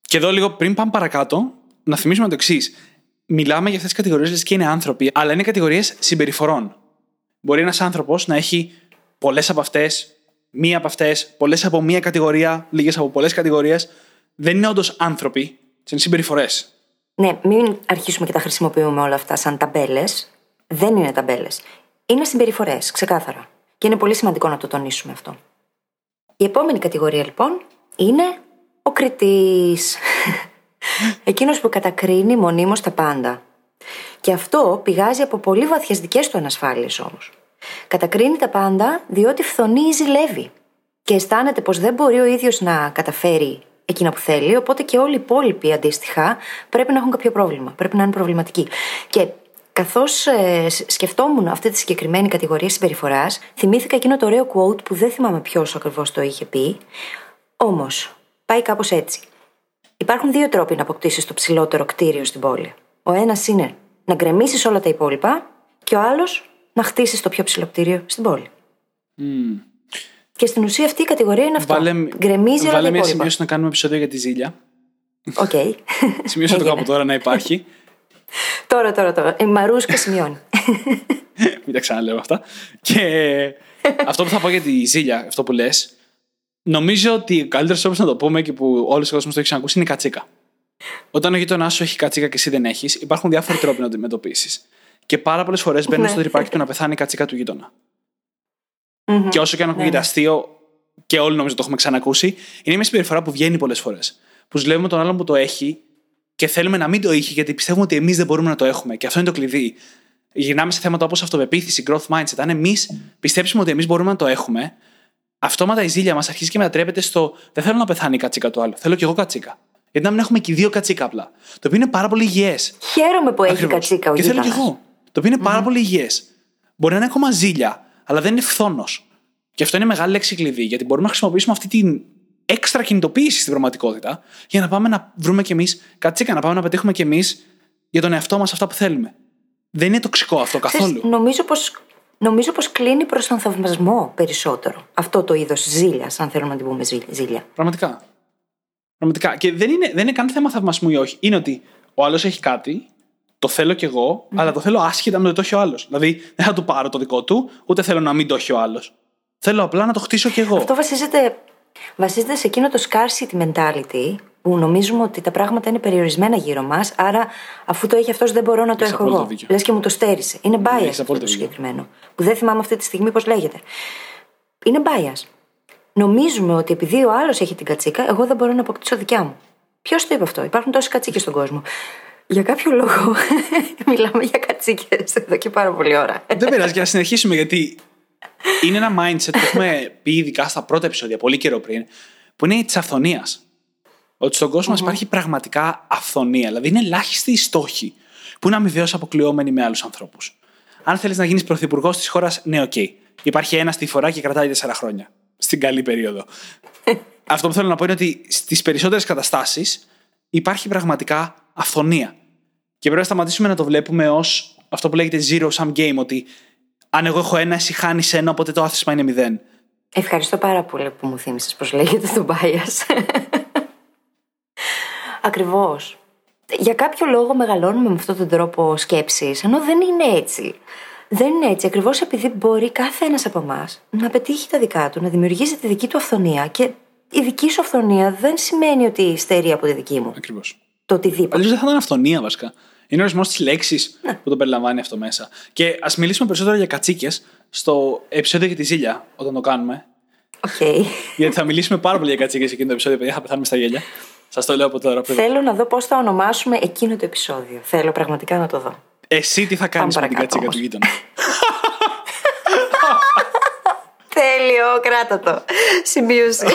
Και εδώ λίγο πριν πάμε παρακάτω, να θυμίσουμε το εξής. Μιλάμε για αυτές τις κατηγορίες και είναι άνθρωποι, αλλά είναι κατηγορίες συμπεριφορών. Μπορεί ένας άνθρωπος να έχει πολλές από αυτές, μία από αυτές, πολλές από μία κατηγορία, λίγες από πολλές κατηγορίες. Δεν είναι όντως άνθρωποι, είναι συμπεριφορές. Ναι, μην αρχίσουμε και τα χρησιμοποιούμε όλα αυτά σαν ταμπέλες. Δεν είναι ταμπέλες. Είναι συμπεριφορές, ξεκάθαρα. Και είναι πολύ σημαντικό να το τονίσουμε αυτό. Η επόμενη κατηγορία λοιπόν είναι ο κριτής. Εκείνος που κατακρίνει μονίμως τα πάντα. Και αυτό πηγάζει από πολύ βαθιές δικές του ανασφάλειες όμως. Κατακρίνει τα πάντα διότι φθονεί ή ζηλεύει. Και αισθάνεται πως δεν μπορεί ο ίδιος να καταφέρει εκείνα που θέλει, οπότε και όλοι οι υπόλοιποι αντίστοιχα πρέπει να έχουν κάποιο πρόβλημα, πρέπει να είναι προβληματικοί. Και καθώς ε, σκεφτόμουν αυτή τη συγκεκριμένη κατηγορία συμπεριφοράς, θυμήθηκα εκείνο το ωραίο quote που δεν θυμάμαι ποιος ακριβώς το είχε πει. Όμως, πάει κάπως έτσι. Υπάρχουν δύο τρόποι να αποκτήσεις το ψηλότερο κτίριο στην πόλη. Ο ένας είναι να γκρεμίσεις όλα τα υπόλοιπα, και ο άλλος να χτίσεις το πιο ψηλό κτίριο στην πόλη. Και στην ουσία αυτή η κατηγορία είναι αυτό. Βάλε, Γκρεμίζει όλα βάλε τα μια υπόλοιπα. σημείωση να κάνουμε επεισόδιο για τη ζήλια. Οκ. Σημείωσα το Έγινε. κάπου τώρα να υπάρχει. Τώρα, τώρα, τώρα. Η Μαρούσκα σημειώνει. Μην τα ξαναλέω αυτά. Και αυτό που θα πω για τη ζήλια, αυτό που λες, νομίζω ότι ο καλύτερος τρόπος να το πούμε και που όλος ο κόσμος το έχει ξανακούσει είναι η κατσίκα. Όταν ο γείτονά σου έχει κατσίκα και εσύ δεν έχεις, υπάρχουν διάφοροι τρόποι να το αντιμετωπίσεις. Και πάρα πολλές φορές μπαίνουν Ναι. στο τριπάκι του να πεθάνει η κατσίκα του γείτονα. Και όσο και αν Ναι, ακούγεται αστείο, και όλοι νομίζω το έχουμε ξανακούσει, είναι μια συμπεριφορά που βγαίνει πολλές φορές. Που ζηλεύουμε τον άλλον που το έχει και θέλουμε να μην το είχε γιατί πιστεύουμε ότι εμείς δεν μπορούμε να το έχουμε. Και αυτό είναι το κλειδί. Γυρνάμε σε θέματα όπως αυτοπεποίθηση, growth mindset. Αν εμείς πιστέψουμε ότι εμείς μπορούμε να το έχουμε, αυτόματα η ζήλια μας αρχίζει και μετατρέπεται στο Δεν θέλω να πεθάνει η κατσίκα του άλλου. Θέλω κι εγώ κατσίκα. Γιατί να μην έχουμε και οι δύο κατσίκα απλά. Το οποίο είναι πάρα πολύ υγιές. Χαίρομαι που έχει Ακριβώς. κατσίκα ο Και θέλω κι γείτονας. εγώ. Το οποίο είναι πάρα πολύ υγιές. Μπορεί να είναι ακόμα ζήλια, αλλά δεν είναι φθόνος. Και αυτό είναι μεγάλη λέξη κλειδί, γιατί μπορούμε να χρησιμοποιήσουμε αυτή την έξτρα κινητοποίηση στην πραγματικότητα για να πάμε να βρούμε κι εμείς κατσίκα, να πάμε να πετύχουμε κι εμείς για τον εαυτό μας αυτά που θέλουμε. Δεν είναι τοξικό αυτό Ξέρεις, καθόλου. νομίζω πως, νομίζω πως κλείνει προς τον θαυμασμό περισσότερο. Αυτό το είδος ζήλιας, αν θέλουμε να την πούμε ζήλ- ζήλια. Πραγματικά. Πραγματικά. Και δεν είναι, δεν είναι καν θέμα θαυμασμού ή όχι. Είναι ότι ο άλλος έχει κάτι, το θέλω κι εγώ, αλλά το θέλω άσχετα με το το έχει ο άλλος. Δηλαδή δεν θα του πάρω το δικό του, ούτε θέλω να μην το έχει ο άλλος. Θέλω απλά να το χτίσω κι εγώ. Αυτό βασίζεται, βασίζεται σε εκείνο το scarcity mentality που νομίζουμε ότι τα πράγματα είναι περιορισμένα γύρω μας, άρα αφού το έχει αυτός δεν μπορώ να το Έχεις έχω απόλυτο εγώ. δίκιο. Λες και μου το στέρισε. Είναι bias έχεις αυτό απόλυτο το δίκιο. συγκεκριμένο. Που δεν θυμάμαι αυτή τη στιγμή πώς λέγεται. Είναι bias. Νομίζουμε ότι επειδή ο άλλος έχει την κατσίκα, εγώ δεν μπορώ να αποκτήσω δικιά μου. Ποιος το είπε αυτό, Υπάρχουν τόσες κατσίκες στον κόσμο. Για κάποιο λόγο μιλάμε για κατσίκες εδώ και πάρα πολλή ώρα. Δεν πειράζει και να συνεχίσουμε γιατί είναι ένα mindset που έχουμε πει ειδικά στα πρώτα επεισόδια, πολύ καιρό πριν, που είναι της αφθονίας. Ότι στον κόσμο μας υπάρχει πραγματικά αφθονία. Δηλαδή είναι ελάχιστοι οι στόχοι που είναι αμοιβαίως αποκλειόμενοι με άλλους ανθρώπους. Αν θέλεις να γίνεις πρωθυπουργός της χώρας, ναι, οκ. Υπάρχει ένας στη φορά και κρατάει τέσσερα χρόνια. Στην καλή περίοδο. Αυτό που θέλω να πω είναι ότι στις περισσότερες καταστάσεις υπάρχει πραγματικά αυθονία. Και πρέπει να σταματήσουμε να το βλέπουμε ως αυτό που λέγεται zero sum game, ότι αν εγώ έχω ένα, εσύ χάνεις ένα, οπότε το άθροισμα είναι μηδέν. Ευχαριστώ πάρα πολύ που μου θύμισες πώς λέγεται το bias. Ακριβώς. Για κάποιο λόγο μεγαλώνουμε με αυτόν τον τρόπο σκέψης, ενώ δεν είναι έτσι. Δεν είναι έτσι, ακριβώς επειδή μπορεί κάθε ένας από εμάς να πετύχει τα δικά του, να δημιουργήσει τη δική του αφθονία και η δική σου αφθονία δεν σημαίνει ότι στερεί από τη δική μου. Ακριβώς. Το οτιδήποτε. Αλλιώς δεν θα ήταν αφθονία βασικά. Είναι ο ορισμός της λέξης Ναι. που το περιλαμβάνει αυτό μέσα. Και ας μιλήσουμε περισσότερο για κατσίκες στο επεισόδιο για τη ζήλια, όταν το κάνουμε. Οκ. Γιατί θα μιλήσουμε πάρα πολύ για κατσίκες εκείνο το επεισόδιο, παιδιά, θα πεθάνουμε στα γέλια. Σας το λέω από τώρα. πρέπει. Θέλω να δω πώς θα ονομάσουμε εκείνο το επεισόδιο. Θέλω πραγματικά να το δω. Εσύ τι θα κάνεις Πάμε με την παρακάτω κατσίκα όμως. του γείτονα. Τέλειο, κράτα το. Σημείωση.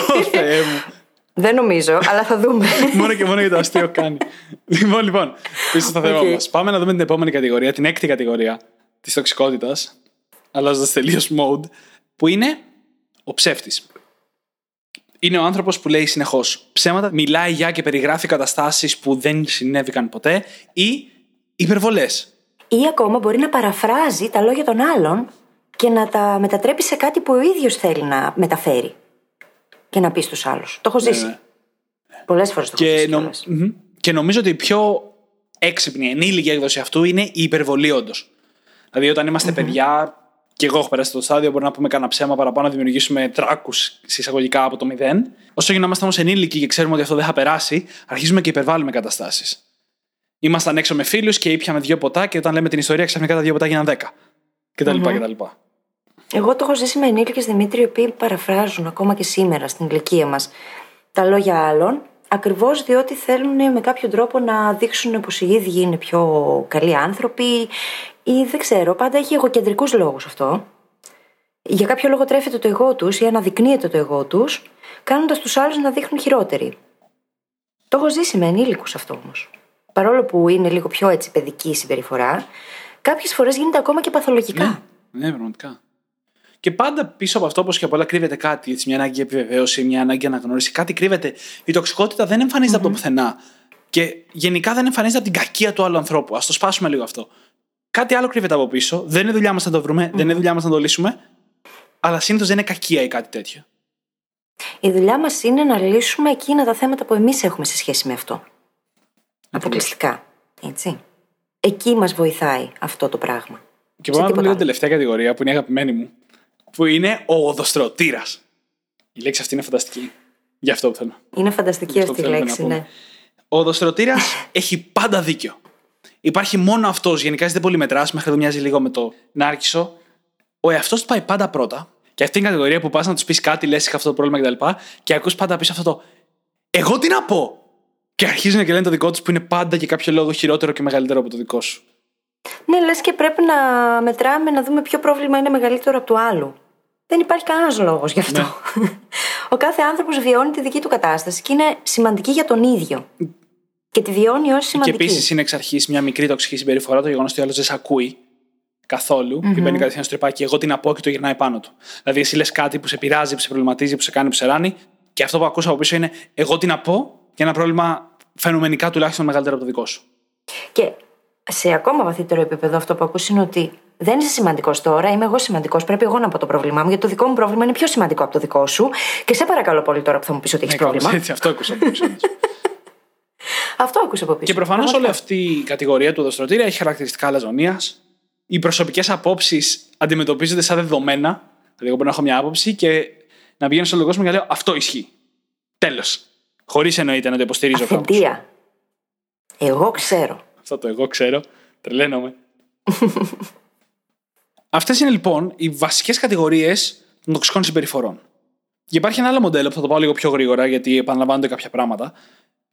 Ω, Θεέ μου. δεν νομίζω, αλλά θα δούμε. μόνο και μόνο για το αστείο κάνει. λοιπόν, λοιπόν, πίσω στο θέμα Οκ. μας. Πάμε να δούμε την επόμενη κατηγορία, την έκτη κατηγορία της τοξικότητας, αλλάζοντας τελείως mode, που είναι ο ψεύτης. Είναι ο άνθρωπος που λέει συνεχώς ψέματα, μιλάει για και περιγράφει καταστάσεις που δεν συνέβηκαν ποτέ ή υπερβολές. Ή ακόμα μπορεί να παραφράζει τα λόγια των άλλων και να τα μετατρέπει σε κάτι που ο ίδιος θέλει να μεταφέρει. Και να πεις στους άλλους. Το έχω ζήσει. ναι. Πολλές φορές το έχω Και, ζήσει. νο- κιόλας. Μμμ. και νομίζω ότι η πιο έξυπνη, ενήλικη έκδοση αυτού είναι η υπερβολή, όντως. Δηλαδή, όταν είμαστε παιδιά, και εγώ έχω περάσει το στάδιο, μπορούμε να πούμε κανένα ψέμα παραπάνω, να δημιουργήσουμε τράκους συσσαγωγικά από το μηδέν. Όσο γινόμαστε όμως ενήλικοι και ξέρουμε ότι αυτό δεν θα περάσει, αρχίζουμε και υπερβάλλουμε καταστάσεις. Ήμασταν έξω με φίλους και ήπιαμε δύο ποτά και όταν λέμε την ιστορία, ξαφνικά τα δύο ποτά γίναν δέκα. Κτλ. κτλ. Εγώ το έχω ζήσει με ενήλικε Δημήτρη, οι οποίοι παραφράζουν ακόμα και σήμερα στην ηλικία μας τα λόγια άλλων, ακριβώς διότι θέλουν με κάποιο τρόπο να δείξουν πως οι ίδιοι είναι πιο καλοί άνθρωποι ή δεν ξέρω, πάντα έχει εγωκεντρικούς λόγους αυτό. Για κάποιο λόγο τρέφεται το εγώ τους ή αναδεικνύεται το εγώ τους, κάνοντας τους άλλους να δείχνουν χειρότεροι. Το έχω ζήσει με ενήλικους αυτό όμως. Παρόλο που είναι λίγο πιο έτσι παιδική η συμπεριφορά, κάποιες φορές γίνεται ακόμα και παθολογικά. Ναι, πραγματικά. Και πάντα πίσω από αυτό, όπως και απ' όλα, κρύβεται κάτι. Έτσι, μια ανάγκη για επιβεβαίωση, μια ανάγκη για αναγνώριση. Κάτι κρύβεται. Η τοξικότητα δεν εμφανίζεται από το πουθενά. Και γενικά δεν εμφανίζεται από την κακία του άλλου ανθρώπου. Α το σπάσουμε λίγο αυτό. Κάτι άλλο κρύβεται από πίσω. Δεν είναι δουλειά μας να το βρούμε, δεν είναι δουλειά μας να το λύσουμε. Αλλά συνήθως δεν είναι κακία ή κάτι τέτοιο. Η δουλειά μας είναι να λύσουμε εκείνα τα θέματα που εμείς έχουμε σε σχέση με αυτό. Αποκλειστικά. Έτσι. Εκεί μας βοηθάει αυτό το πράγμα. Και Σε πάμε να δούμε τίποτα λίγο την άλλο. τελευταία κατηγορία που είναι η αγαπημένη μου. Που είναι ο οδοστρωτήρας. Η λέξη αυτή είναι φανταστική. Γι' αυτό που θέλω. Είναι φανταστική Αυτό αυτή η θέλουμε να λέξη, πούμε. ναι. Ο οδοστρωτήρας έχει πάντα δίκιο. Υπάρχει μόνο αυτός. Γενικά, δεν πολύ μετράς. Μέχρι εδώ μοιάζει λίγο με το Νάρκισο. Ο εαυτός του πάει πάντα πρώτα. Και αυτή είναι η κατηγορία που πας να τους πεις κάτι, λες: Είχα αυτό το πρόβλημα κτλ. Και, και ακούς πάντα πίσω αυτό το. Εγώ τι να πω! Και αρχίζουν και λένε το δικό τους που είναι πάντα για κάποιο λόγο χειρότερο και μεγαλύτερο από το δικό σου. Ναι, λες και πρέπει να μετράμε να δούμε ποιο πρόβλημα είναι μεγαλύτερο από του άλλου. Δεν υπάρχει κανένας λόγος γι' αυτό. Ο κάθε άνθρωπος βιώνει τη δική του κατάσταση και είναι σημαντική για τον ίδιο. Και τη βιώνει ως Και σημαντική. επίσης είναι εξ αρχής μια μικρή τοξική συμπεριφορά το γεγονός ότι ο άλλος δεν σε ακούει καθόλου και μπαίνει κατευθείαν στο τρυπάκι. Εγώ τι να πω και το γυρνάει πάνω του. Δηλαδή, εσύ λες κάτι που σε πειράζει, που σε προβληματίζει, που σε κάνει, που σε ράνει, και αυτό που ακούσα από πίσω είναι εγώ τι να πω για ένα πρόβλημα φαινομενικά τουλάχιστον μεγαλύτερο από το δικό σου. Και σε ακόμα βαθύτερο επίπεδο αυτό που ακούς είναι ότι δεν είσαι σημαντικός τώρα, είμαι εγώ σημαντικός. Πρέπει εγώ να πω το πρόβλημά μου, γιατί το δικό μου πρόβλημα είναι πιο σημαντικό από το δικό σου. Και σε παρακαλώ πολύ τώρα που θα μου πεις ότι έχεις Ναι, πρόβλημα. κάπως έτσι, αυτό ακούσα από πίσω. Αυτό άκουσα από πίσω. και προφανώς όλη Πραγματικά. αυτή η κατηγορία του οδοστρωτήρα έχει χαρακτηριστικά αλαζονία. Οι προσωπικές απόψεις αντιμετωπίζονται σαν δεδομένα. Δηλαδή, εγώ μπορώ να έχω μια άποψη και να πηγαίνω στον κόσμο και να λέω Αυτό ισχύει. Τέλος. Χωρίς εννοείται να το υποστηρίζω κάπως. Αφεντία. Εγώ ξέρω. Αυτό το εγώ ξέρω. Τρελαίνομαι. Αυτές είναι λοιπόν οι βασικές κατηγορίες των τοξικών συμπεριφορών. Και υπάρχει ένα άλλο μοντέλο που θα το πάω λίγο πιο γρήγορα, γιατί επαναλαμβάνονται κάποια πράγματα,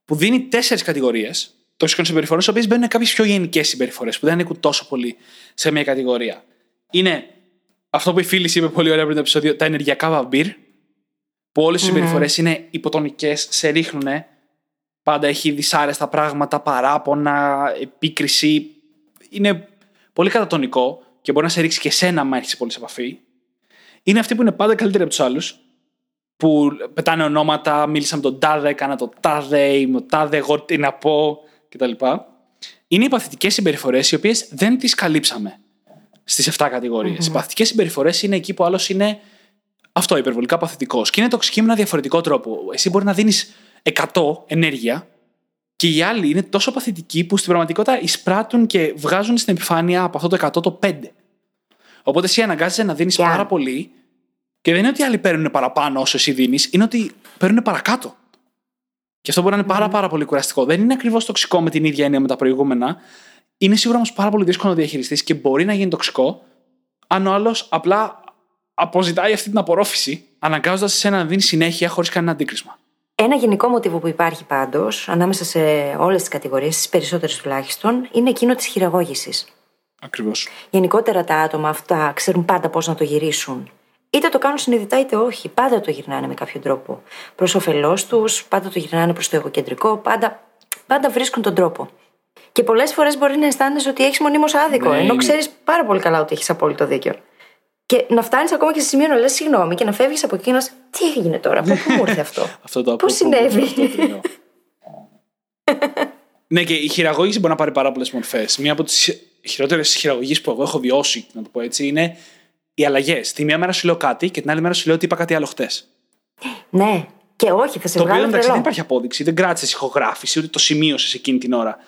που δίνει τέσσερις κατηγορίες τοξικών συμπεριφορών, στις οποίες μπαίνουν κάποιες πιο γενικές συμπεριφορές, που δεν ανήκουν τόσο πολύ σε μια κατηγορία. Είναι αυτό που η φίλη είπε πολύ ωραία πριν το επεισόδιο, τα ενεργειακά βαμπύρ, που όλες οι συμπεριφορές είναι υποτονικές, σε ρίχνουν, πάντα έχει δυσάρεστα πράγματα, παράπονα, επίκριση. Είναι πολύ κατατονικό και μπορεί να σε ρίξει και εσένα, αν έρχεσαι πολύ σε επαφή. Είναι αυτοί που είναι πάντα καλύτεροι από τους άλλους, που πετάνε ονόματα, μίλησα με τον τάδε, έκανα το τάδε, είμαι ο τάδε, εγώ τι να πω κτλ. Είναι οι παθητικέ συμπεριφορές, οι οποίες δεν τις καλύψαμε στις 7 κατηγοριε Οι παθητικέ συμπεριφορές είναι εκεί που άλλος είναι αυτό, υπερβολικά παθητικός. Και είναι τοξική με ένα διαφορετικό τρόπο. Εσύ μπορεί να δίνεις 100 ενέργεια και οι άλλοι είναι τόσο παθητικοί που στην πραγματικότητα εισπράττουν και βγάζουν στην επιφάνεια από αυτό το 100 το 5. Οπότε εσύ αναγκάζεσαι να δίνεις Και αν. πάρα πολύ. Και δεν είναι ότι οι άλλοι παίρνουν παραπάνω όσο εσύ δίνεις, είναι ότι παίρνουν παρακάτω. Και αυτό μπορεί να είναι πάρα, πάρα πολύ κουραστικό. Δεν είναι ακριβώς τοξικό με την ίδια έννοια με τα προηγούμενα. Είναι σίγουρα όμως πάρα πολύ δύσκολο να διαχειριστείς και μπορεί να γίνει τοξικό αν ο άλλος απλά αποζητάει αυτή την απορρόφηση, αναγκάζοντας εσένα να δίνεις συνέχεια χωρίς κανένα αντίκρισμα. Ένα γενικό μοτίβο που υπάρχει πάντως, ανάμεσα σε όλες τις κατηγορίες, στις περισσότερες τουλάχιστον, είναι εκείνο της χειραγώγησης. Ακριβώς. Γενικότερα τα άτομα αυτά ξέρουν πάντα πώς να το γυρίσουν. Είτε το κάνουν συνειδητά είτε όχι. Πάντα το γυρνάνε με κάποιο τρόπο. Προς όφελός τους, πάντα το γυρνάνε προς το εγωκεντρικό, πάντα, πάντα βρίσκουν τον τρόπο. Και πολλές φορές μπορεί να αισθάνεσαι ότι έχεις μονίμως άδικο, Ναι, ενώ είναι. ξέρεις πάρα πολύ καλά ότι έχεις απόλυτο δίκιο. Και να φτάνεις ακόμα και σε σημείο να λες συγγνώμη και να φεύγεις από εκεί και να λες, Τι έγινε τώρα, από πού μου ήρθε αυτό; Αυτό το Πώς συνέβη; Ναι, και η χειραγώγηση μπορεί να πάρει πάρα πολλές μορφές. Μία από τις χειρότερες χειραγωγήσεις που εγώ έχω βιώσει, να το πω έτσι, είναι οι αλλαγές. Τη μία μέρα σου λέω κάτι και την άλλη μέρα σου λέω ότι είπα κάτι άλλο χτες. ναι, και όχι, θα σε Το οποίο βγάλω εντάξει τρελό. δεν υπάρχει απόδειξη, δεν κράτησες ηχογράφηση, ούτε το σημείωσες εκείνη την ώρα.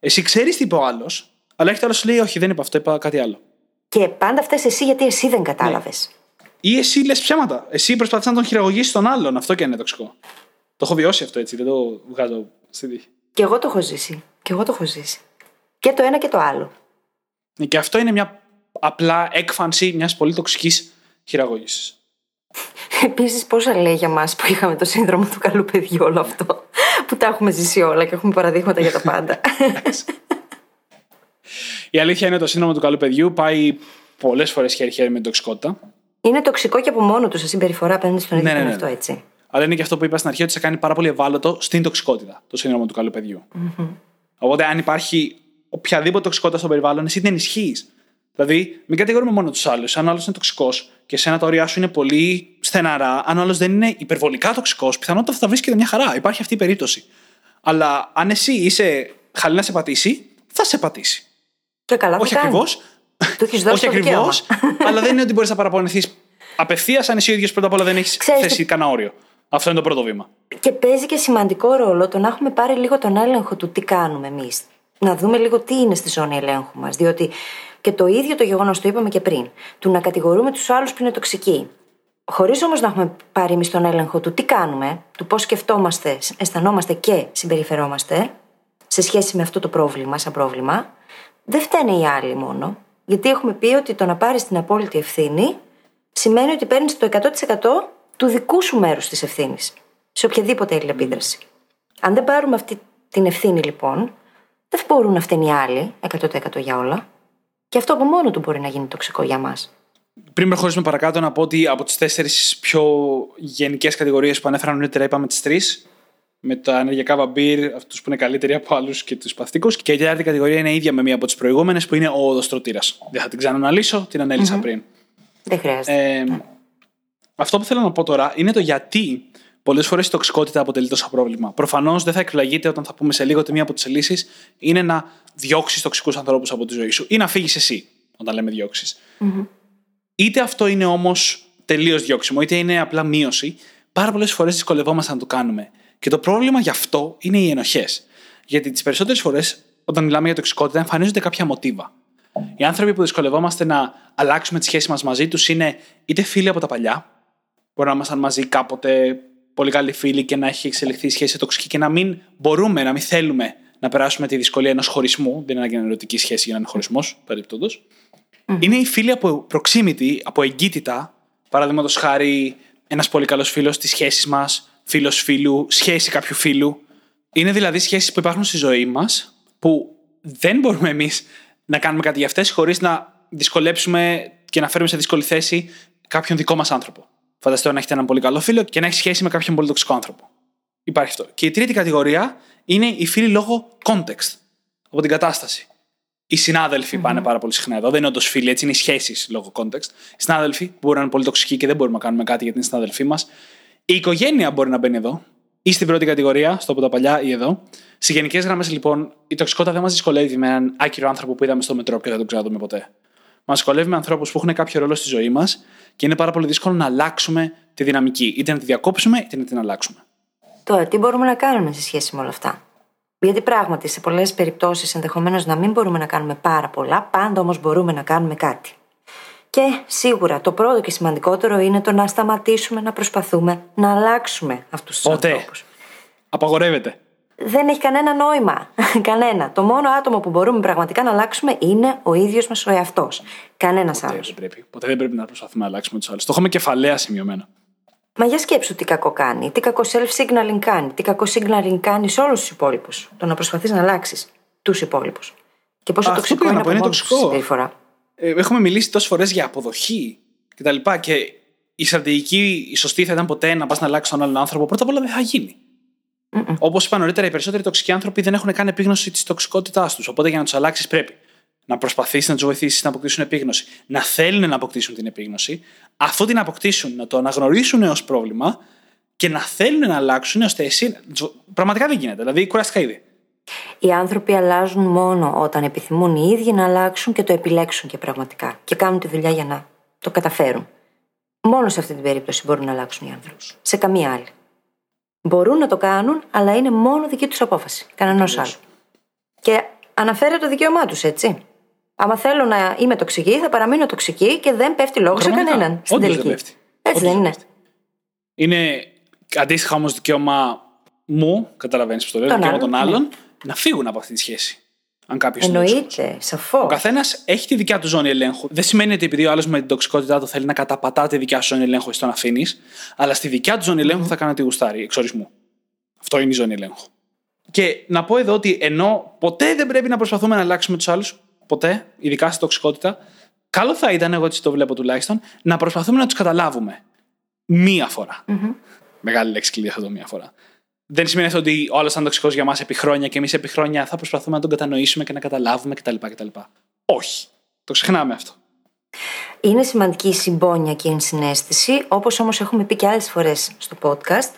Εσύ ξέρεις τι είπε ο άλλος, αλλά έχει το άλλο σου λέει: Όχι, δεν είπα αυτό, είπα κάτι άλλο. Και πάντα φταίει εσύ γιατί εσύ δεν κατάλαβες. Ή εσύ λες ψέματα. Εσύ προσπαθείς να τον χειραγωγήσεις τον άλλον. Αυτό και είναι τοξικό. Το έχω βιώσει αυτό έτσι, δεν το βγάζω στη τύχη. Και εγώ το έχω ζήσει. Και εγώ το έχω ζήσει. Και το ένα και το άλλο. Ναι, Και αυτό είναι μια απλά έκφανση μιας πολύ τοξικής χειραγώγησης. Επίσης, πόσα λέει για μας που είχαμε το σύνδρομο του καλού παιδιού όλο αυτό. Που τα έχουμε ζήσει όλα και έχουμε παραδείγματα για τα πάντα. Η αλήθεια είναι ότι το σύνδρομο του καλού παιδιού πάει πολλές φορές χέρι-χέρι με την τοξικότητα. είναι τοξικό και από μόνο του σε συμπεριφορά απέναντι στον ίδιο Ναι, ναι, τον ναι, εαυτό, ναι. έτσι. Αλλά είναι και αυτό που είπα στην αρχή ότι σε κάνει πάρα πολύ ευάλωτο στην τοξικότητα το σύνδρομο του καλού παιδιού. Οπότε, αν υπάρχει οποιαδήποτε τοξικότητα στο περιβάλλον, εσύ δεν ισχύει. Δηλαδή, μην κατηγορούμε μόνο τους άλλους. Αν ο άλλος είναι τοξικός και εσένα τα όρια σου είναι πολύ στεναρά, αν ο άλλος δεν είναι υπερβολικά τοξικός, πιθανότατα θα τα βρίσκεται μια χαρά. Υπάρχει αυτή η περίπτωση. Αλλά αν εσύ είσαι χαλή να σε πατήσει, θα σε πατήσει. Και καλά Όχι θα κάνει. ακριβώς. Του έχεις δώσει Όχι το ακριβώς. δικαίωμα. αλλά δεν είναι ότι μπορείς να παραπονηθεί απευθείας αν εσύ ο ίδιος πρώτα απ' όλα δεν έχεις Ξέρεις θέσει τι- κανένα όριο. Αυτό είναι το πρώτο βήμα. Και παίζει και σημαντικό ρόλο το να έχουμε πάρει λίγο τον έλεγχο του τι κάνουμε εμείς. Να δούμε λίγο τι είναι στη ζώνη ελέγχου μας. Διότι και το ίδιο το γεγονός, το είπαμε και πριν, του να κατηγορούμε τους άλλους που είναι τοξικοί. Χωρίς όμως να έχουμε πάρει εμείς τον έλεγχο του τι κάνουμε, του πώς σκεφτόμαστε, αισθανόμαστε και συμπεριφερόμαστε σε σχέση με αυτό το πρόβλημα, σαν πρόβλημα, δεν φταίνε οι άλλοι μόνο. Γιατί έχουμε πει ότι το να πάρεις την απόλυτη ευθύνη σημαίνει ότι παίρνεις το 100% του δικού σου μέρους της ευθύνης. Σε οποιαδήποτε αλληλεπίδραση. Αν δεν πάρουμε αυτή την ευθύνη, λοιπόν, δεν μπορούν να φταίνει οι άλλοι 100% για όλα. Και αυτό από μόνο του μπορεί να γίνει τοξικό για μας. Πριν προχωρήσουμε παρακάτω, να πω ότι από τις τέσσερις πιο γενικές κατηγορίες που ανέφερα νωρίτερα, είπαμε τις τρεις. Με τα ενεργειακά βαμπύρ, αυτούς που είναι καλύτεροι από άλλους και τους παθητικούς. Και η τέταρτη κατηγορία είναι ίδια με μία από τις προηγούμενες, που είναι ο οδοστρωτήρα. Δεν θα την ξαναναλύσω, την ανέλησα πριν. Δεν χρειάζεται. Ε, αυτό που θέλω να πω τώρα είναι το γιατί πολλές φορές η τοξικότητα αποτελεί τόσο πρόβλημα. Προφανώς δεν θα εκπλαγείτε όταν θα πούμε σε λίγο ότι μία από τις λύσεις είναι να διώξεις τοξικούς ανθρώπους από τη ζωή σου ή να φύγεις εσύ, όταν λέμε διώξεις. Είτε αυτό είναι όμως τελείως διώξιμο, είτε είναι απλά μείωση, πάρα πολλές φορές δυσκολευόμαστε να το κάνουμε. Και το πρόβλημα γι' αυτό είναι οι ενοχές. Γιατί τις περισσότερες φορές, όταν μιλάμε για τοξικότητα, εμφανίζονται κάποια μοτίβα. Οι άνθρωποι που δυσκολευόμαστε να αλλάξουμε τη σχέση μας μαζί τους είναι είτε φίλοι από τα παλιά, μπορεί να ήμασταν μαζί κάποτε πολύ καλοί φίλοι και να έχει εξελιχθεί η σχέση σε τοξική και να μην μπορούμε, να μην θέλουμε να περάσουμε τη δυσκολία ενός χωρισμού. Δεν είναι ανάγκη να είναι ερωτική σχέση για να είναι χωρισμός, παρεμπιπτόντω. Είναι οι φίλοι από proximity, από εγκύτητα. Παραδείγματος χάρη, ένας πολύ καλός φίλος της σχέσης μας, φίλος φίλου, σχέση κάποιου φίλου. Είναι δηλαδή σχέσεις που υπάρχουν στη ζωή μας που δεν μπορούμε εμείς να κάνουμε κάτι για αυτές χωρίς να δυσκολέψουμε και να φέρουμε σε δύσκολη θέση κάποιον δικό μας άνθρωπο. Φανταστείτε να έχετε έναν πολύ καλό φίλο και να έχει σχέση με κάποιον πολύ τοξικό άνθρωπο. Υπάρχει αυτό. Και η τρίτη κατηγορία είναι οι φίλοι λόγω context, από την κατάσταση. Οι συνάδελφοι πάνε πάρα πολύ συχνά εδώ. Δεν είναι όντως φίλοι, έτσι είναι οι σχέσεις λόγω context. Οι συνάδελφοι που μπορεί να είναι πολύ τοξικοί και δεν μπορούμε να κάνουμε κάτι για την συνάδελφή μας. Η οικογένεια μπορεί να μπαίνει εδώ, ή στην πρώτη κατηγορία, στο από τα παλιά ή εδώ. Σε γενικές γραμμές, λοιπόν, η τοξικότητα δεν μας δυσκολεύει με έναν άκυρο άνθρωπο που είδαμε στο μετρό και δεν τον ξαναδούμε ποτέ. Μας δυσκολεύει με ανθρώπους που έχουν κάποιο ρόλο στη ζωή μας και είναι πάρα πολύ δύσκολο να αλλάξουμε τη δυναμική. Είτε να τη διακόψουμε, είτε να την αλλάξουμε. Τώρα, τι μπορούμε να κάνουμε σε σχέση με όλα αυτά; Γιατί πράγματι σε πολλές περιπτώσεις ενδεχομένως να μην μπορούμε να κάνουμε πάρα πολλά, πάντα όμως μπορούμε να κάνουμε κάτι. Και σίγουρα το πρώτο και σημαντικότερο είναι το να σταματήσουμε να προσπαθούμε να αλλάξουμε αυτούς τους Ποτέ. ανθρώπους. Απαγορεύεται. Δεν έχει κανένα νόημα. κανένα. Το μόνο άτομο που μπορούμε πραγματικά να αλλάξουμε είναι ο ίδιος μας ο εαυτός. Κανένας άλλος. Δεν πρέπει. Ποτέ δεν πρέπει να προσπαθούμε να αλλάξουμε τους άλλους. Το έχουμε κεφαλαία σημειωμένο. Μα για σκέψου τι κακό κάνει, τι κακό self-signaling κάνει, τι κακό signaling κάνει σε όλους τους υπόλοιπους. Το να προσπαθείς να αλλάξεις τους υπόλοιπους. Και πόσο Αυτό τοξικό πήγα είναι να πω, από είναι μόνη τους τοξικό. συμπεριφορά. Ε, έχουμε μιλήσει τόσες φορές για αποδοχή κτλ. Και, και η στρατηγική, η σωστή θα ήταν ποτέ να πας να αλλάξεις τον άλλον άνθρωπο. Πρώτα απ' όλα δεν θα γίνει. Όπως είπα νωρίτερα, οι περισσότεροι τοξικοί άνθρωποι δεν έχουν καν επίγνωση της τοξικότητάς τους. Οπότε για να τους αλλάξεις πρέπει να προσπαθήσεις να τους βοηθήσεις να αποκτήσουν επίγνωση, να θέλουν να αποκτήσουν την επίγνωση, αφού την αποκτήσουν να το αναγνωρίσουν ως πρόβλημα και να θέλουν να αλλάξουν ώστε εσύ. Πραγματικά δεν γίνεται. Δηλαδή, κουράστηκα ήδη. Οι άνθρωποι αλλάζουν μόνο όταν επιθυμούν οι ίδιοι να αλλάξουν και το επιλέξουν και πραγματικά. Και κάνουν τη δουλειά για να το καταφέρουν. Μόνο σε αυτή την περίπτωση μπορούν να αλλάξουν οι άνθρωποι. Σε καμία άλλη. Μπορούν να το κάνουν, αλλά είναι μόνο δική τους απόφαση. Κανενό άλλου. Και αναφέρεται το δικαίωμά τους, έτσι. Άμα θέλω να είμαι τοξική, θα παραμείνω τοξική και δεν πέφτει λόγος σε Πραγματικά. κανέναν. Στην Όντως τελική. δεν πέφτει. Έτσι Όντως δεν είναι. πέφτει. Είναι αντίστοιχα όμως δικαίωμα μου, καταλαβαίνεις που το λέω, Των δικαίωμα των άλλων, άλλων, να φύγουν από αυτή τη σχέση. Αν κάποιος είναι τοξικός. Εννοείται, σαφώς. Ο καθένας έχει τη δικιά του ζώνη ελέγχου. Δεν σημαίνει ότι επειδή ο άλλος με την τοξικότητά του θέλει να καταπατά τη δικιά σου ζώνη ελέγχου, εσύ τον αφήνεις, αλλά στη δικιά του ζώνη ελέγχου θα κάνει τη γουστάρει, εξορισμού. Αυτό είναι η ζώνη ελέγχου. Και να πω εδώ ότι ενώ ποτέ δεν πρέπει να προσπαθούμε να αλλάξουμε τους άλλους, ποτέ, ειδικά στη τοξικότητα, καλό θα ήταν, εγώ έτσι το βλέπω τουλάχιστον, να προσπαθούμε να τους καταλάβουμε. Μία φορά. Μεγάλη λέξη κλειδί αυτό το μία φορά. Δεν σημαίνει αυτό ότι ο άλλος ήταν τοξικός για μας επί χρόνια και εμείς επί χρόνια θα προσπαθούμε να τον κατανοήσουμε και να καταλάβουμε κτλ. κτλ. Όχι. Το ξεχνάμε αυτό. Είναι σημαντική η συμπόνια και η ενσυναίσθηση, όπως όμως έχουμε πει και άλλες φορές στο podcast.